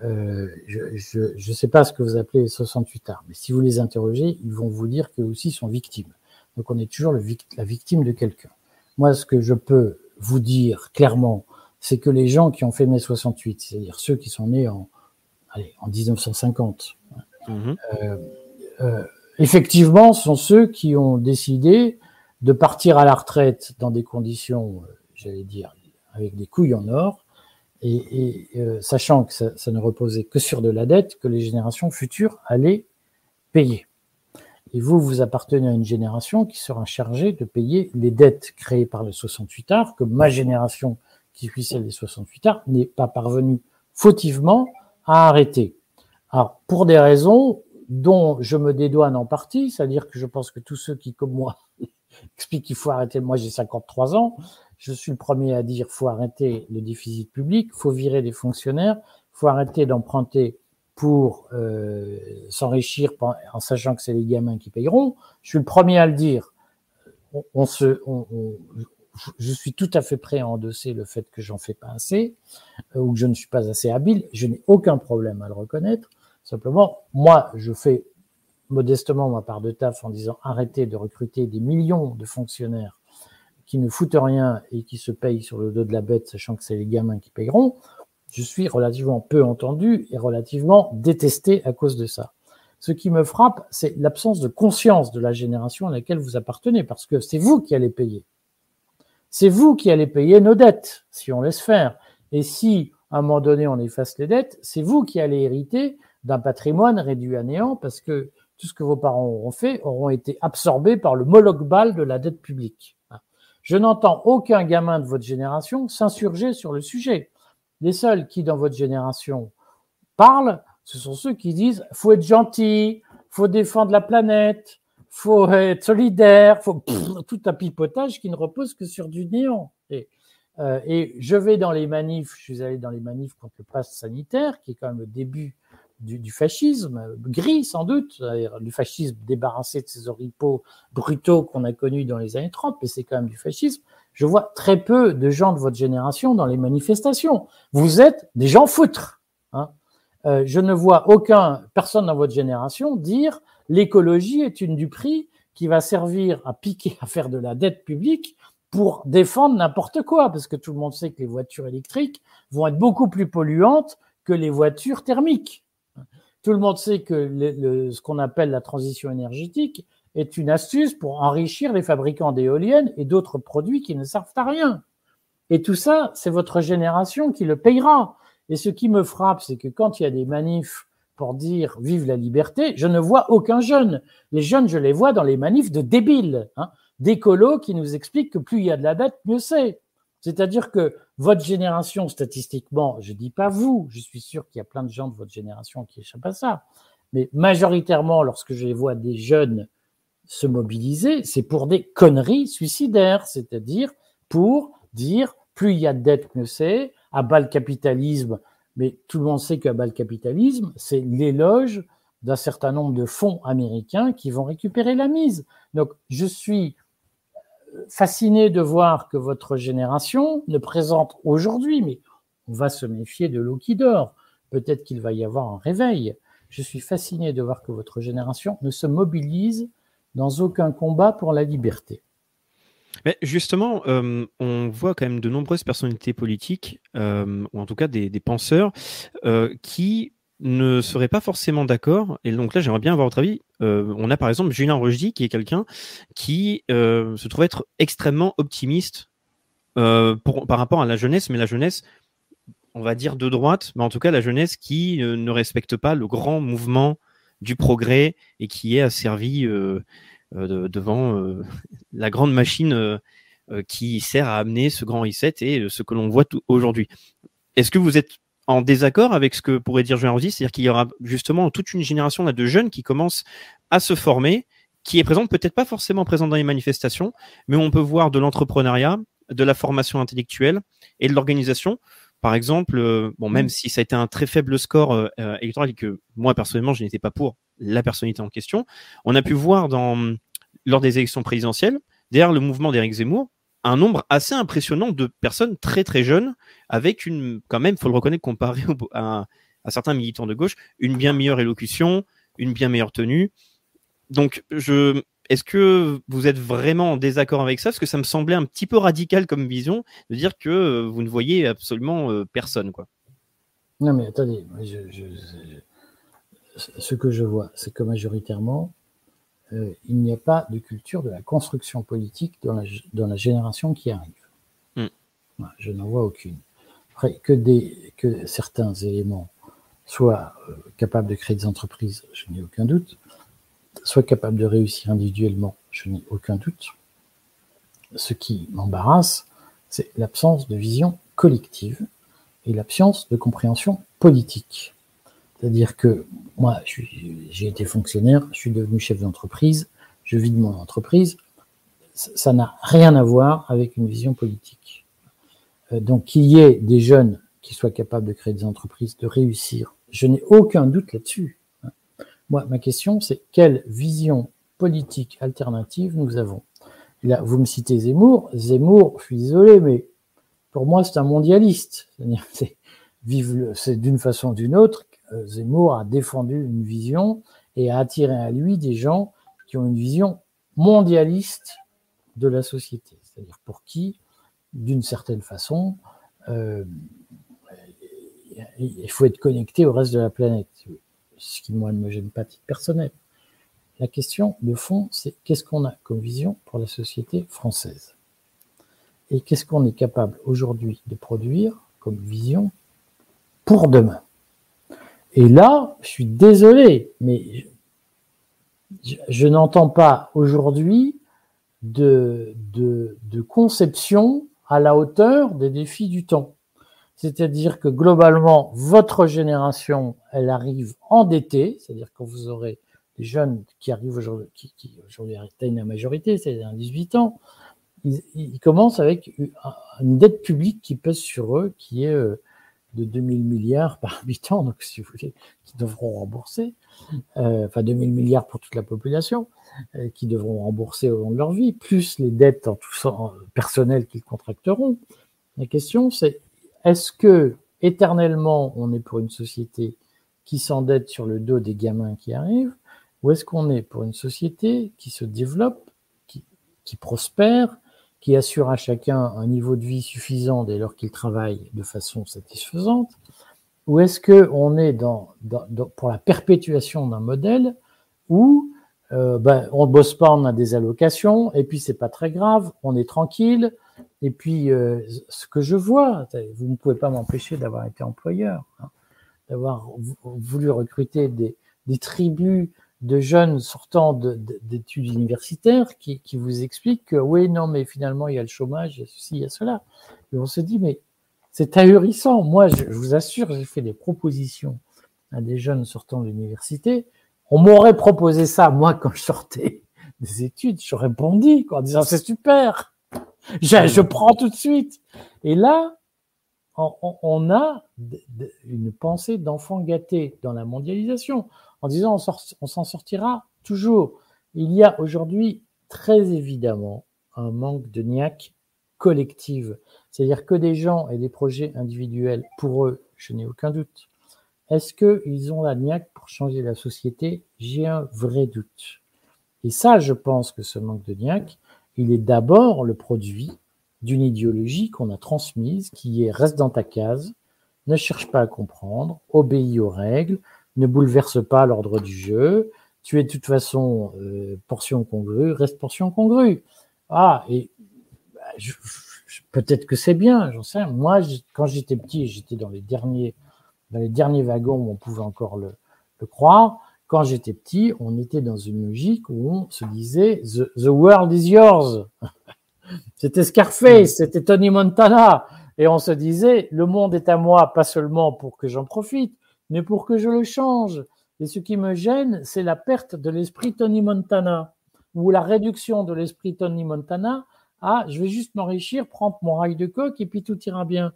Euh, je ne sais pas ce que vous appelez les 68 arts, mais si vous les interrogez, ils vont vous dire qu'eux aussi sont victimes. Donc on est toujours le, la victime de quelqu'un. Moi, ce que je peux vous dire clairement, c'est que les gens qui ont fait mai 68, c'est-à-dire ceux qui sont nés en, allez, en 1950, mmh. euh, euh, effectivement, sont ceux qui ont décidé de partir à la retraite dans des conditions, euh, j'allais dire, avec des couilles en or, et, euh, sachant que ça, ne reposait que sur de la dette que les générations futures allaient payer. Et vous, vous appartenez à une génération qui sera chargée de payer les dettes créées par les 68 arts, que ma génération, qui suit celle des 68 arts, n'est pas parvenue fautivement à arrêter. Alors, pour des raisons dont je me dédouane en partie, c'est-à-dire que je pense que tous ceux qui, comme moi, expliquent qu'il faut arrêter, moi j'ai 53 ans, je suis le premier à dire faut arrêter le déficit public, faut virer des fonctionnaires, faut arrêter d'emprunter pour euh, s'enrichir en sachant que c'est les gamins qui payeront. Je suis le premier à le dire. On, se, je suis tout à fait prêt à endosser le fait que j'en fais pas assez euh, ou que je ne suis pas assez habile. Je n'ai aucun problème à le reconnaître. Simplement, moi, je fais modestement ma part de taf en disant arrêtez de recruter des millions de fonctionnaires qui ne foutent rien et qui se payent sur le dos de la bête, sachant que c'est les gamins qui payeront. je suis relativement peu entendu et relativement détesté à cause de ça. Ce qui me frappe, c'est l'absence de conscience de la génération à laquelle vous appartenez, parce que c'est vous qui allez payer. C'est vous qui allez payer nos dettes, si on laisse faire. Et si, à un moment donné, on efface les dettes, c'est vous qui allez hériter d'un patrimoine réduit à néant, parce que tout ce que vos parents auront fait auront été absorbés par le moloch de la dette publique. Je n'entends aucun gamin de votre génération s'insurger sur le sujet. Les seuls qui, dans votre génération, parlent, ce sont ceux qui disent faut être gentil, faut défendre la planète, faut être solidaire, faut tout un pipotage qui ne repose que sur du néant. Et, euh, et je vais dans les manifs, je suis allé dans les manifs contre le pass sanitaire, qui est quand même le début du, fascisme, gris sans doute, du fascisme débarrassé de ces oripeaux brutaux qu'on a connus dans les années 30, mais c'est quand même du fascisme je vois très peu de gens de votre génération dans les manifestations. Vous êtes des gens foutres. Hein. Euh, je ne vois aucun personne dans votre génération dire l'écologie est une du prix qui va servir à piquer, à faire de la dette publique pour défendre n'importe quoi, parce que tout le monde sait que les voitures électriques vont être beaucoup plus polluantes que les voitures thermiques. Tout le monde sait que ce qu'on appelle la transition énergétique est une astuce pour enrichir les fabricants d'éoliennes et d'autres produits qui ne servent à rien. Et tout ça, c'est votre génération qui le payera. Et ce qui me frappe, c'est que quand il y a des manifs pour dire vive la liberté, je ne vois aucun jeune. Les jeunes, je les vois dans les manifs de débiles, hein, qui nous expliquent que plus il y a de la dette, mieux c'est. C'est-à-dire que votre génération, statistiquement, je dis pas vous, je suis sûr qu'il y a plein de gens de votre génération qui échappent à ça, mais majoritairement, lorsque je vois des jeunes se mobiliser, c'est pour des conneries suicidaires, c'est-à-dire pour dire plus il y a de dettes, mieux c'est, à bas le capitalisme, mais tout le monde sait qu'à bas le capitalisme, c'est l'éloge d'un certain nombre de fonds américains qui vont récupérer la mise. Donc je suis fasciné de voir que votre génération ne présente aujourd'hui, mais on va se méfier de l'eau qui dort, peut-être qu'il va y avoir un réveil. Je suis fasciné de voir que votre génération ne se mobilise dans aucun combat pour la liberté. Mais justement, euh, on voit quand même de nombreuses personnalités politiques, euh, ou en tout cas des, penseurs, euh, qui ne seraient pas forcément d'accord. Et donc là, j'aimerais bien avoir votre avis. on a par exemple Julien Rochdy, qui est quelqu'un qui se trouve être extrêmement optimiste pour, par rapport à la jeunesse, mais la jeunesse, on va dire de droite, mais en tout cas la jeunesse qui ne respecte pas le grand mouvement du progrès et qui est asservi euh, euh devant euh, la grande machine euh, qui sert à amener ce grand reset et ce que l'on voit aujourd'hui. Est-ce que vous êtes en désaccord avec ce que pourrait dire Julien Rosy, c'est-à-dire qu'il y aura justement toute une génération là, de jeunes qui commencent à se former, qui est présente, peut-être pas forcément présente dans les manifestations, mais on peut voir de l'entrepreneuriat, de la formation intellectuelle et de l'organisation par exemple, euh, bon, même mm. si ça a été un très faible score euh, euh, électoral et que moi personnellement je n'étais pas pour la personnalité en question, on a pu voir dans lors des élections présidentielles, derrière le mouvement d'Éric Zemmour, un nombre assez impressionnant de personnes très très jeunes, avec une, quand même, faut le reconnaître, comparé à, certains militants de gauche, une bien meilleure élocution, une bien meilleure tenue. Donc, je, est-ce que vous êtes vraiment en désaccord avec ça? Parce que ça me semblait un petit peu radical comme vision de dire que euh, vous ne voyez absolument euh, personne. Quoi. Non, mais attendez, ce que je vois, c'est que majoritairement, euh, il n'y a pas de culture de la construction politique dans la, dans la génération qui arrive. Hmm. je n'en vois aucune. Après, que, des, que certains éléments soient capables de créer des entreprises, je n'ai aucun doute soit capable de réussir individuellement, je n'ai aucun doute. Ce qui m'embarrasse, c'est l'absence de vision collective et l'absence de compréhension politique. C'est-à-dire que moi, j'ai été fonctionnaire, je suis devenu chef d'entreprise, je vis de mon entreprise, ça n'a rien à voir avec une vision politique. Euh, donc qu'il y ait des jeunes qui soient capables de créer des entreprises, de réussir, je n'ai aucun doute là-dessus. Moi, ma question, c'est quelle vision politique alternative nous avons? Là, vous me citez Zemmour. Zemmour, je suis désolé, mais pour moi, c'est un mondialiste. C'est d'une façon ou d'une autre. Euh, Zemmour a défendu une vision et a attiré à lui des gens qui ont une vision mondialiste de la société. C'est-à-dire pour qui, d'une certaine façon, euh, il faut être connecté au reste de la planète, ce qui moi ne me gêne pas titre personnel. La question de fond, c'est qu'est-ce qu'on a comme vision pour la société française? Et qu'est-ce qu'on est capable aujourd'hui de produire comme vision pour demain? Et là, je suis désolé, mais je, n'entends pas aujourd'hui de, conception à la hauteur des défis du temps. C'est-à-dire que globalement, votre génération, elle arrive endettée, c'est-à-dire que vous aurez des jeunes qui arrivent aujourd'hui, qui, aujourd'hui atteignent la majorité, c'est-à-dire 18 ans, ils, ils, commencent avec une dette publique qui pèse sur eux, qui est euh, de 2000 milliards par habitant, donc si vous voulez, qui devront rembourser, euh, enfin 2000 milliards pour toute la population, euh, qui devront rembourser au long de leur vie, plus les dettes en tout en, personnelles qu'ils contracteront. La question, c'est est-ce que éternellement on est pour une société qui s'endette sur le dos des gamins qui arrivent, ou est-ce qu'on est pour une société qui se développe, qui prospère, qui assure à chacun un niveau de vie suffisant dès lors qu'il travaille de façon satisfaisante, ou est-ce que on est dans, pour la perpétuation d'un modèle où euh, ben, on ne bosse pas, on a des allocations, et puis c'est pas très grave, on est tranquille, et puis euh, ce que je vois, vous ne pouvez pas m'empêcher d'avoir été employeur, hein, d'avoir voulu recruter des tribus de jeunes sortant d'études universitaires qui, qui, vous expliquent que oui, non, mais finalement, il y a le chômage, il y a ceci, il y a cela. Et on se dit, mais c'est ahurissant. Moi, je, je vous assure, j'ai fait des propositions à des jeunes sortant de l'université. On m'aurait proposé ça, moi, quand je sortais des études, j'aurais bondi, quoi, en disant, c'est super. Je, je, prends tout de suite. Et là, on, on a une pensée d'enfant gâté dans la mondialisation en disant on s'en sortira toujours. Il y a aujourd'hui très évidemment un manque de niaque collective. C'est-à-dire que des gens et des projets individuels, pour eux, je n'ai aucun doute. Est-ce qu'ils ont la niaque pour changer la société? J'ai un vrai doute. Et ça, je pense que ce manque de niaque, il est d'abord le produit d'une idéologie qu'on a transmise, qui est reste dans ta case, ne cherche pas à comprendre, obéis aux règles, ne bouleverse pas l'ordre du jeu. Tu es de toute façon euh, portion congrue, reste portion congrue. Ah, et bah, peut-être que c'est bien, j'en sais. Moi, quand j'étais petit, j'étais dans les derniers, dans les derniers wagons où on pouvait encore le, le croire. Quand j'étais petit, on était dans une logique où on se disait the, the world is yours. c'était Scarface, mm. c'était Tony Montana. Et on se disait, le monde est à moi, pas seulement pour que j'en profite, mais pour que je le change. Et ce qui me gêne, c'est la perte de l'esprit Tony Montana, ou la réduction de l'esprit Tony Montana à je vais juste m'enrichir, prendre mon rail de coque et puis tout ira bien.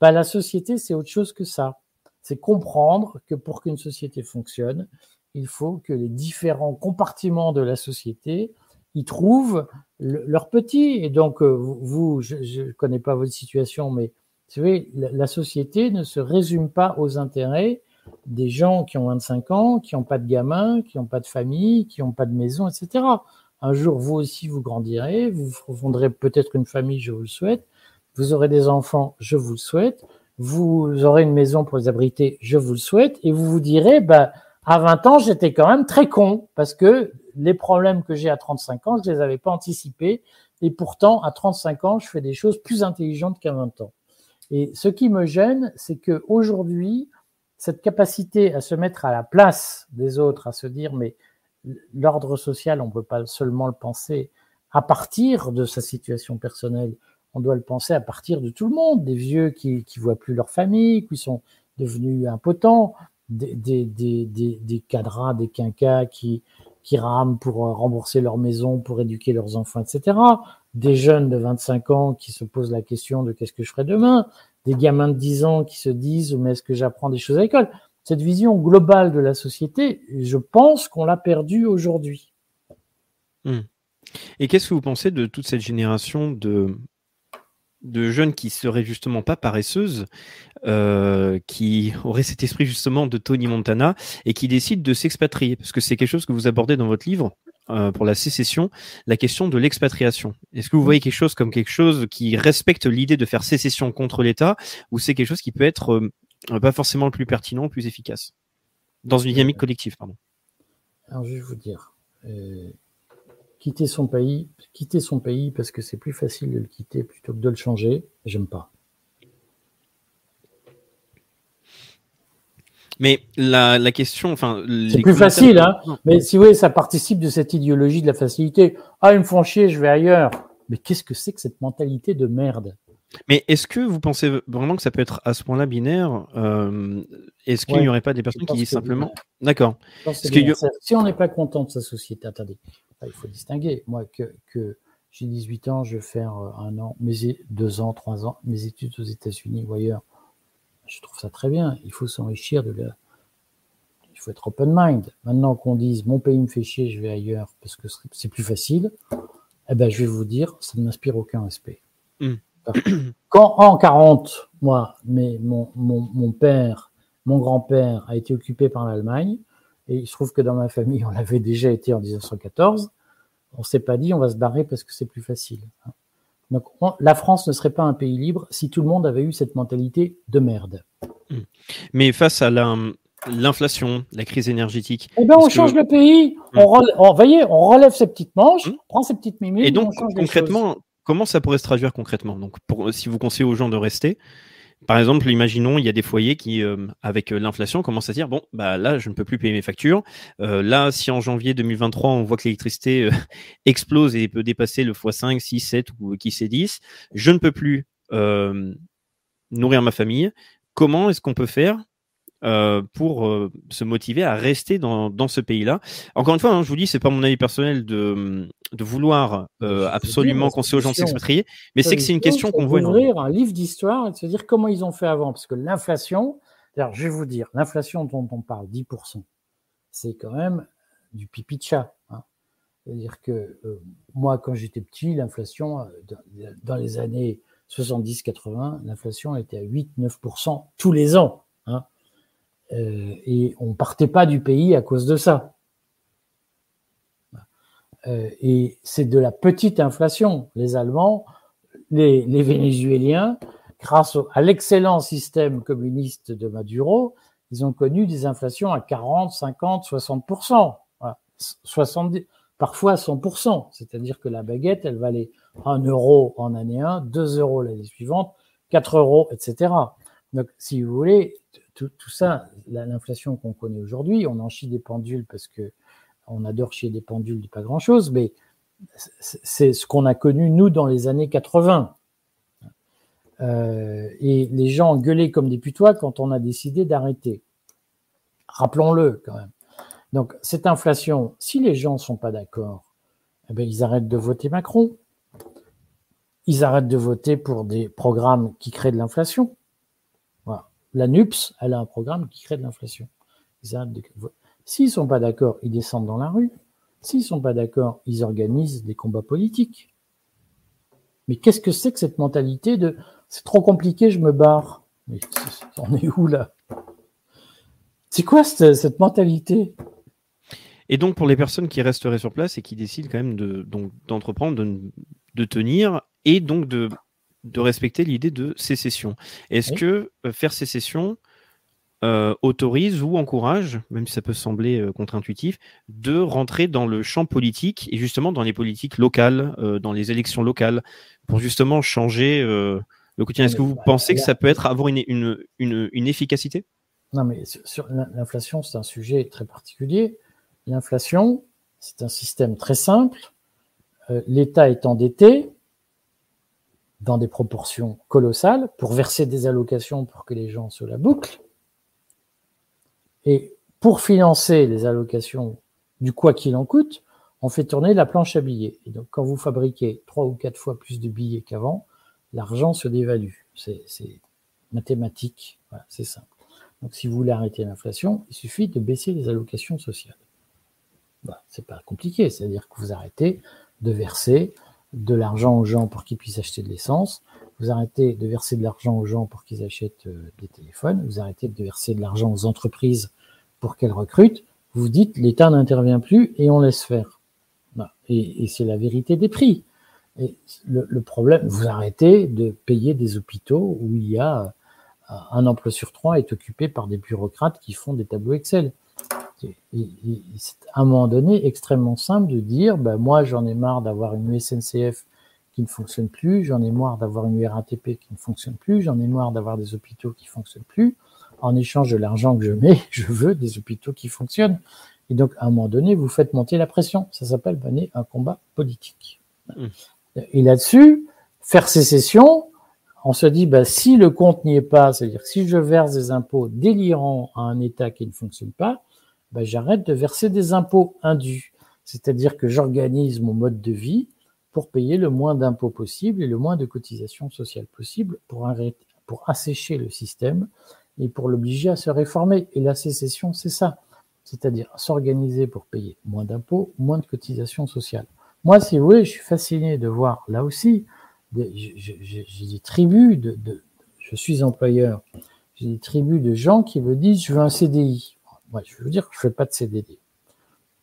Ben, la société, c'est autre chose que ça. C'est comprendre que pour qu'une société fonctionne, il faut que les différents compartiments de la société y trouvent le, leur petit. Et donc, euh, vous, je ne connais pas votre situation, mais vous savez, la société ne se résume pas aux intérêts des gens qui ont 25 ans, qui n'ont pas de gamins, qui n'ont pas de famille, qui n'ont pas de maison, etc. Un jour, vous aussi, vous grandirez, vous fondrez peut-être une famille, je vous le souhaite, vous aurez des enfants, je vous le souhaite, vous aurez une maison pour les abriter, je vous le souhaite, et vous vous direz, bah, à 20 ans, j'étais quand même très con, parce que les problèmes que j'ai à 35 ans, je les avais pas anticipés, et pourtant, à 35 ans, je fais des choses plus intelligentes qu'à 20 ans. Et ce qui me gêne, c'est que aujourd'hui, cette capacité à se mettre à la place des autres, à se dire mais l'ordre social, on ne peut pas seulement le penser à partir de sa situation personnelle, on doit le penser à partir de tout le monde, des vieux qui qui voient plus leur famille, qui sont devenus impotents, des, des, des, des, des cadras, des quinquas qui, qui rament pour rembourser leur maison, pour éduquer leurs enfants, etc. Des jeunes de 25 ans qui se posent la question de qu'est-ce que je ferai demain des gamins de 10 ans qui se disent mais est-ce que j'apprends des choses à l'école? Cette vision globale de la société, je pense qu'on l'a perdue aujourd'hui. Hmm. Et qu'est-ce que vous pensez de toute cette génération de, de jeunes qui seraient justement pas paresseuses, euh, qui auraient cet esprit justement de Tony Montana et qui décident de s'expatrier? Parce que c'est quelque chose que vous abordez dans votre livre. Euh, pour la sécession, la question de l'expatriation. Est-ce que vous voyez quelque chose comme quelque chose qui respecte l'idée de faire sécession contre l'État, ou c'est quelque chose qui peut être euh, pas forcément le plus pertinent, le plus efficace? Dans une dynamique collective, pardon. Alors, je vais vous dire, quitter son pays, quitter son pays parce que c'est plus facile de le quitter plutôt que de le changer, j'aime pas. Mais la, la question, enfin, c'est plus facile, hein. Mais si vous voyez, ça participe de cette idéologie de la facilité. Ah, ils me font chier, je vais ailleurs. Mais qu'est-ce que c'est que cette mentalité de merde? Mais est-ce que vous pensez vraiment que ça peut être à ce point-là binaire? Euh, Est-ce qu'il n'y aurait pas des personnes qui disent simplement D'accord. Si on n'est pas content de sa société, attendez, il faut distinguer. Moi, que, que j'ai 18 ans, je vais faire euh, un an, mes, deux ans, trois ans, mes études aux États-Unis ou ailleurs. Je trouve ça très bien. Il faut s'enrichir de la. Il faut être open mind. Maintenant qu'on dise mon pays me fait chier, je vais ailleurs parce que c'est plus facile, eh ben, je vais vous dire, ça ne m'inspire aucun respect. Hmm. Quand en 40, moi, mais mon, mon, mon père, mon grand-père a été occupé par l'Allemagne, et il se trouve que dans ma famille, on l'avait déjà été en 1914, on s'est pas dit on va se barrer parce que c'est plus facile. Donc la France ne serait pas un pays libre si tout le monde avait eu cette mentalité de merde. Hmm. Mais face à l'inflation, la crise énergétique. Eh ben, on change le pays. Hmm. On, voyez, on relève ses petites manches, on prend ses petites mimiques. Et donc, concrètement, comment ça pourrait se traduire concrètement? Donc, pour, si vous conseillez aux gens de rester, par exemple, imaginons, il y a des foyers qui, euh, avec euh, l'inflation, commencent à dire bon, bah là, je ne peux plus payer mes factures. Euh, là, si en janvier 2023, on voit que l'électricité explose et peut dépasser le x5, 6, 7 ou qui sait 10, je ne peux plus nourrir ma famille. Comment est-ce qu'on peut faire euh, pour euh, se motiver à rester dans, dans ce pays-là. Encore une fois, hein, je vous dis, c'est pas mon avis personnel de, de vouloir euh, absolument conseiller aux gens de s'expatrier, mais c'est que c'est une question qu'on voit. Ouvrir un livre d'histoire et de se dire comment ils ont fait avant, parce que l'inflation, alors je vais vous dire, l'inflation dont on parle, 10%, c'est quand même du pipi de chat. Hein. C'est-à-dire que moi, quand j'étais petit, l'inflation, dans les années 70-80, l'inflation était à 8-9% tous les ans. Hein. Euh, et on partait pas du pays à cause de ça. Euh, et c'est de la petite inflation. Les Allemands, les, les Vénézuéliens, grâce à l'excellent système communiste de Maduro, ils ont connu des inflations à 40, 50, 60%, 70, parfois 100%. C'est-à-dire que la baguette, elle valait 1 euro en année 1, 2 euros l'année suivante, 4 euros, etc. Donc, si vous voulez, tout, ça, l'inflation qu'on connaît aujourd'hui, on en chie des pendules parce que on adore chier des pendules pas grand chose, mais c'est ce qu'on a connu nous dans les années 80. Euh, et les gens gueulaient comme des putois quand on a décidé d'arrêter. Rappelons-le quand même. Donc cette inflation, si les gens sont pas d'accord, eh bien, ils arrêtent de voter Macron. Ils arrêtent de voter pour des programmes qui créent de l'inflation. La NUPS, elle a un programme qui crée de l'inflation. S'ils ne sont pas d'accord, ils descendent dans la rue. S'ils ne sont pas d'accord, ils organisent des combats politiques. Mais qu'est-ce que c'est que cette mentalité de c'est trop compliqué, je me barre Mais on est où là? C'est quoi cette, mentalité? Et donc pour les personnes qui resteraient sur place et qui décident quand même de, d'entreprendre, de, de tenir et donc de de respecter l'idée de sécession. Est-ce que euh, faire sécession euh, autorise ou encourage, même si ça peut sembler euh, contre-intuitif, de rentrer dans le champ politique et justement dans les politiques locales, dans les élections locales, pour justement changer le quotidien? Est-ce que vous pensez que ça peut être avoir une, une, efficacité? Non, mais sur l'inflation, c'est un sujet très particulier. L'inflation, c'est un système très simple. L'État est endetté, dans des proportions colossales pour verser des allocations pour que les gens se la bouclent. Et pour financer les allocations du quoi qu'il en coûte, on fait tourner la planche à billets. Et donc, quand vous fabriquez trois ou quatre fois plus de billets qu'avant, l'argent se dévalue. C'est mathématique, c'est simple. Donc, si vous voulez arrêter l'inflation, il suffit de baisser les allocations sociales. Bah, c'est pas compliqué, c'est-à-dire que vous arrêtez de verser de l'argent aux gens pour qu'ils puissent acheter de l'essence, vous arrêtez de verser de l'argent aux gens pour qu'ils achètent euh, des téléphones, vous arrêtez de verser de l'argent aux entreprises pour qu'elles recrutent, vous dites l'État n'intervient plus et on laisse faire. Et, c'est la vérité des prix. Le, problème, vous arrêtez de payer des hôpitaux où il y a un emploi sur trois est occupé par des bureaucrates qui font des tableaux Excel. C'est à un moment donné extrêmement simple de dire, ben moi j'en ai marre d'avoir une SNCF qui ne fonctionne plus, j'en ai marre d'avoir une RATP qui ne fonctionne plus, j'en ai marre d'avoir des hôpitaux qui ne fonctionnent plus. En échange de l'argent que je mets, je veux des hôpitaux qui fonctionnent. Et donc, à un moment donné, vous faites monter la pression. Ça s'appelle mener un combat politique. Mmh. Et là-dessus, faire sécession, on se dit, bah, si le compte n'y est pas, c'est-à-dire si je verse des impôts délirants à un État qui ne fonctionne pas, bah, j'arrête de verser des impôts indus. C'est-à-dire que j'organise mon mode de vie pour payer le moins d'impôts possible et le moins de cotisations sociales possible pour, arrêter, pour assécher le système et pour l'obliger à se réformer. Et la sécession, c'est ça. C'est-à-dire s'organiser pour payer moins d'impôts, moins de cotisations sociales. Moi, si vous voulez, je suis fasciné de voir là aussi j'ai des tribus de, je suis employeur, j'ai des tribus de gens qui me disent je veux un CDI. Moi, je veux dire que je fais pas de CDD.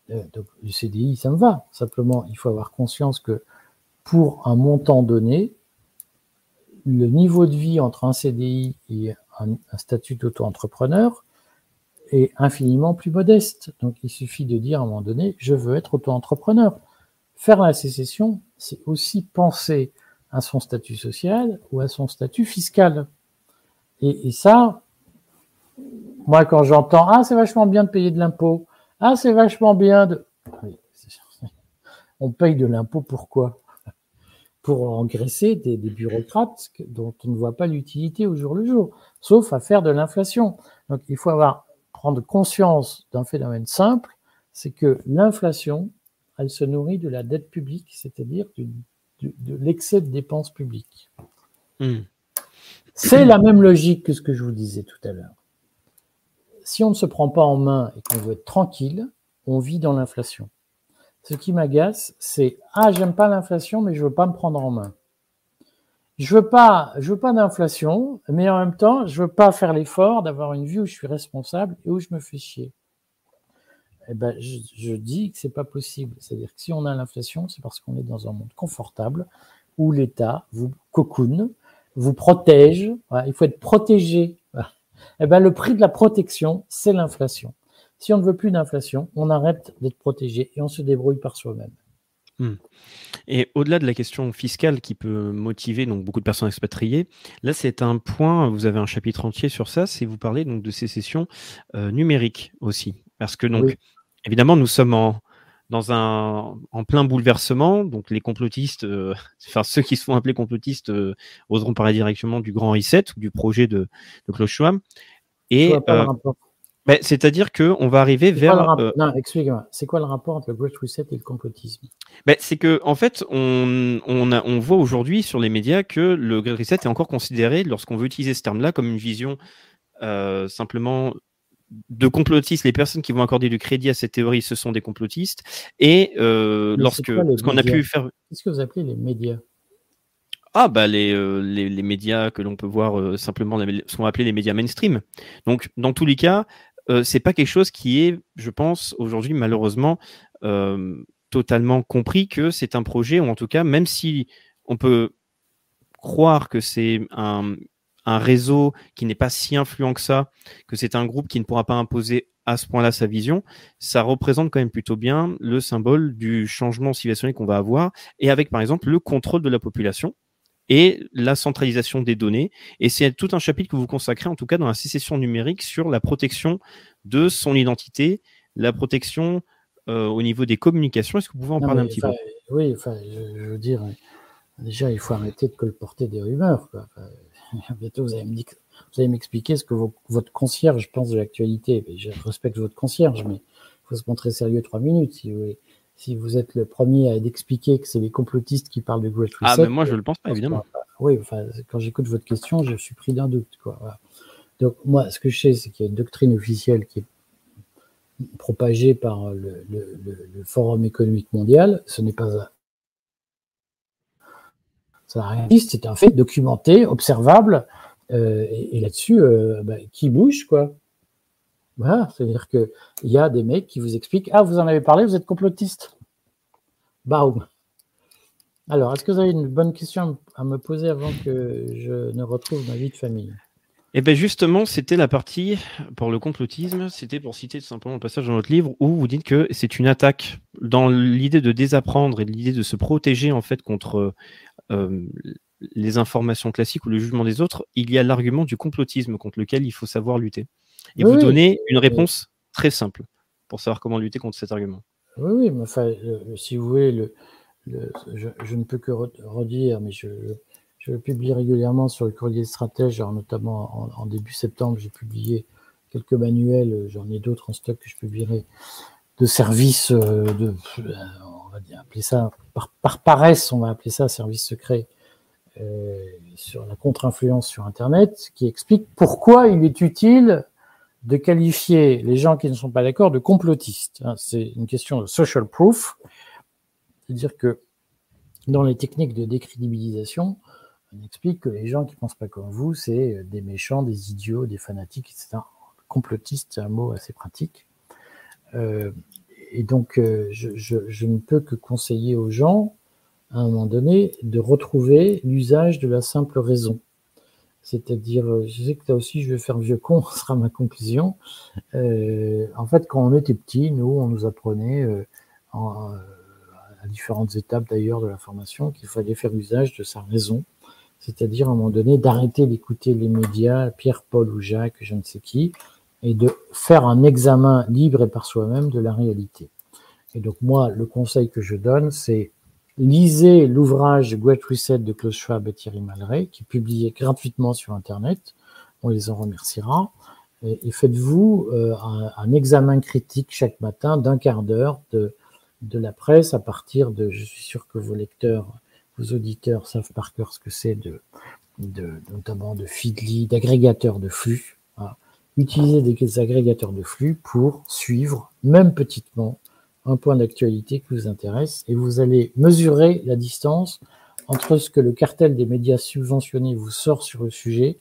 Euh, donc le CDI, ça me va. Simplement, il faut avoir conscience que pour un montant donné, le niveau de vie entre un CDI et un statut d'auto-entrepreneur est infiniment plus modeste. Donc il suffit de dire à un moment donné, je veux être auto-entrepreneur. Faire la sécession, c'est aussi penser à son statut social ou à son statut fiscal. Et, ça, moi, quand j'entends Ah, c'est vachement bien de payer de l'impôt, Ah, c'est vachement bien de. On paye de l'impôt pourquoi Pour engraisser des, des, bureaucrates dont on ne voit pas l'utilité au jour le jour, sauf à faire de l'inflation. Donc, il faut avoir, prendre conscience d'un phénomène simple c'est que l'inflation, elle se nourrit de la dette publique, c'est-à-dire de, l'excès de dépenses publiques. Hmm. C'est la même logique que ce que je vous disais tout à l'heure. Si on ne se prend pas en main et qu'on veut être tranquille, on vit dans l'inflation. Ce qui m'agace, c'est ah j'aime pas l'inflation, mais je veux pas me prendre en main. Je veux pas, veux pas d'inflation, mais en même temps, je veux pas faire l'effort d'avoir une vie où je suis responsable et où je me fais chier eh ben, je, dis que c'est pas possible. C'est-à-dire que si on a l'inflation, c'est parce qu'on est dans un monde confortable où l'État vous cocoune, vous protège. il faut être protégé. Eh ben, le prix de la protection, c'est l'inflation. Si on ne veut plus d'inflation, on arrête d'être protégé et on se débrouille par soi-même. Hmm. Et au-delà de la question fiscale qui peut motiver donc beaucoup de personnes expatriées, là c'est un point, vous avez un chapitre entier sur ça, c'est vous parlez donc de sécession euh, numérique aussi, parce que donc évidemment, nous sommes en, dans un, en plein bouleversement. Donc, les complotistes, euh, enfin, ceux qui se font appeler complotistes, euh, oseront parler directement du grand reset ou du projet de, de Klaus Schwab. Et, euh, ben, c'est-à-dire qu'on va arriver vers. non, explique-moi. C'est quoi le rapport entre le Great Reset et le complotisme? Ben, C'est que, en fait, on, on, a, on voit aujourd'hui sur les médias que le Great Reset est encore considéré, lorsqu'on veut utiliser ce terme-là, comme une vision simplement de complotistes, les personnes qui vont accorder du crédit à cette théorie, ce sont des complotistes. Et euh, lorsque qu'on a pu faire. Qu'est-ce que vous appelez les médias? Ah bah les, euh, les, les, médias que l'on peut voir euh, simplement sont appelés les médias mainstream. Donc dans tous les cas, euh, c'est pas quelque chose qui est, je pense, aujourd'hui malheureusement totalement compris que c'est un projet ou en tout cas même si on peut croire que c'est un, un réseau qui n'est pas si influent que ça, que c'est un groupe qui ne pourra pas imposer à ce point-là sa vision, ça représente quand même plutôt bien le symbole du changement civilisationnel qu'on va avoir, et avec par exemple le contrôle de la population et la centralisation des données. Et c'est tout un chapitre que vous consacrez, en tout cas dans la sécession numérique, sur la protection de son identité, la protection euh, au niveau des communications. Est-ce que vous pouvez en parler un petit peu? Oui, enfin, je, veux dire, déjà, il faut arrêter de colporter des rumeurs. Quoi. bientôt vous allez vous allez m'expliquer ce que votre concierge pense de l'actualité. Je respecte votre concierge, mais il faut se montrer sérieux trois minutes si vous Si vous êtes le premier à expliquer que c'est les complotistes qui parlent de Great Reset. Ah, mais moi je le pense pas, évidemment. oui, enfin, quand j'écoute votre question, je suis pris d'un doute. Quoi. Donc, moi, ce que je sais, c'est qu'il y a une doctrine officielle qui est propagée par le, le Forum économique mondial. Ce n'est pas ça c'est un fait documenté, observable, euh, et, là-dessus, euh, bah, qui bouge, quoi? Voilà, c'est-à-dire qu'il y a des mecs qui vous expliquent Ah, vous en avez parlé, vous êtes complotiste. Baum. Alors, est-ce que vous avez une bonne question à me poser avant que je ne retrouve ma vie de famille? Eh bien justement, c'était la partie pour le complotisme, c'était pour citer simplement le passage dans votre livre où vous dites que c'est une attaque dans l'idée de désapprendre et l'idée de se protéger en fait contre les informations classiques ou le jugement des autres, il y a l'argument du complotisme contre lequel il faut savoir lutter. Et vous donnez une réponse très simple pour savoir comment lutter contre cet argument. Oui, oui, mais enfin, si vous voulez, le, je, ne peux que redire, mais je, je publie régulièrement sur le courrier stratège, notamment en, début septembre, j'ai publié quelques manuels, j'en ai d'autres en stock que je publierai, de services, euh, de, on va dire, appeler ça, par, par paresse, on va appeler ça service secret, euh, sur la contre-influence sur Internet, qui explique pourquoi il est utile de qualifier les gens qui ne sont pas d'accord de complotistes. Hein. C'est une question de social proof, c'est-à-dire que dans les techniques de décrédibilisation, on explique que les gens qui pensent pas comme vous, c'est des méchants, des idiots, des fanatiques, etc. Complotiste, c'est un mot assez pratique. Euh, et donc, euh, je, ne peux que conseiller aux gens, à un moment donné, de retrouver l'usage de la simple raison. C'est-à-dire, euh, je sais que là aussi, je vais faire vieux con, ce sera ma conclusion. en fait, quand on était petit, nous, on nous apprenait, en, à différentes étapes d'ailleurs de la formation, qu'il fallait faire usage de sa raison c'est-à-dire à un moment donné d'arrêter d'écouter les médias, Pierre, Paul ou Jacques, je ne sais qui, et de faire un examen libre et par soi-même de la réalité. Et donc moi, le conseil que je donne, c'est lisez l'ouvrage Great Reset de Klaus Schwab et Thierry Malray, qui est publié gratuitement sur Internet. On les en remerciera. Et, faites-vous euh, un, examen critique chaque matin d'un quart d'heure de, la presse à partir de, je suis sûr que vos lecteurs vos auditeurs savent par cœur ce que c'est de, notamment de Feedly, d'agrégateurs de flux. Utilisez des agrégateurs de flux pour suivre, même petitement, un point d'actualité qui vous intéresse et vous allez mesurer la distance entre ce que le cartel des médias subventionnés vous sort sur le sujet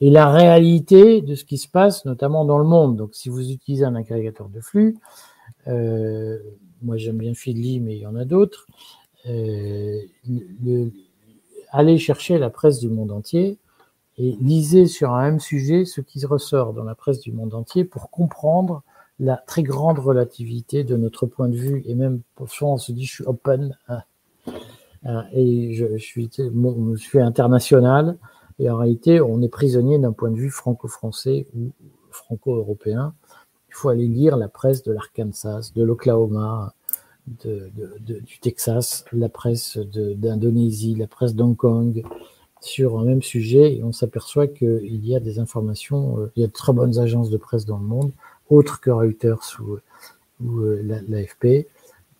et la réalité de ce qui se passe, notamment dans le monde. Donc, si vous utilisez un agrégateur de flux, euh, moi j'aime bien Feedly, mais il y en a d'autres, euh, chercher la presse du monde entier et lisez sur un même sujet ce qui ressort dans la presse du monde entier pour comprendre la très grande relativité de notre point de vue et même parfois on se dit je suis open hein. Hein, et je, suis, international et en réalité on est prisonnier d'un point de vue franco-français ou franco-européen. Il faut aller lire la presse de l'Arkansas, de l'Oklahoma, du Texas, la presse d'Indonésie, la presse d'Hong Kong, sur un même sujet, et on s'aperçoit qu'il y a des informations, euh, il y a de très bonnes agences de presse dans le monde, autres que Reuters ou, ou euh, l'AFP,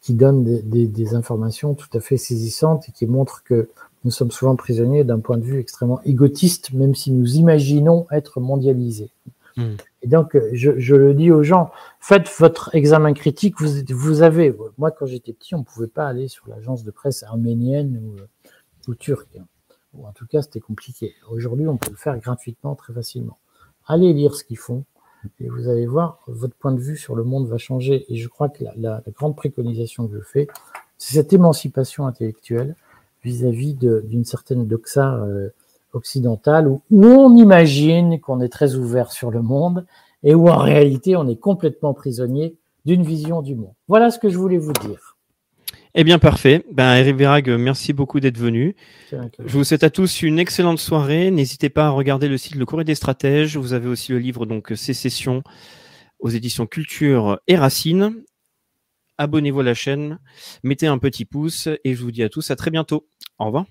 qui donnent des, des, informations tout à fait saisissantes et qui montrent que nous sommes souvent prisonniers d'un point de vue extrêmement égotiste, même si nous imaginons être mondialisés. Hmm. Et donc, je, je, le dis aux gens, faites votre examen critique. Vous, vous avez, moi, quand j'étais petit, on ne pouvait pas aller sur l'agence de presse arménienne ou, ou turque. En tout cas, c'était compliqué. Aujourd'hui, on peut le faire gratuitement, très facilement. Allez lire ce qu'ils font et vous allez voir, votre point de vue sur le monde va changer. Et je crois que la grande préconisation que je fais, c'est cette émancipation intellectuelle vis-à-vis d'une certaine doxa euh, occidentale où, on imagine qu'on est très ouvert sur le monde et où en réalité on est complètement prisonnier d'une vision du monde. Voilà ce que je voulais vous dire. Eh bien, parfait. Ben, Eric Verag, merci beaucoup d'être venu. Je vous souhaite à tous une excellente soirée. N'hésitez pas à regarder le site Le Courrier des Stratèges. Vous avez aussi le livre, donc, Sécession aux éditions Culture et Racine. Abonnez-vous à la chaîne, mettez un petit pouce et je vous dis à tous à très bientôt. Au revoir.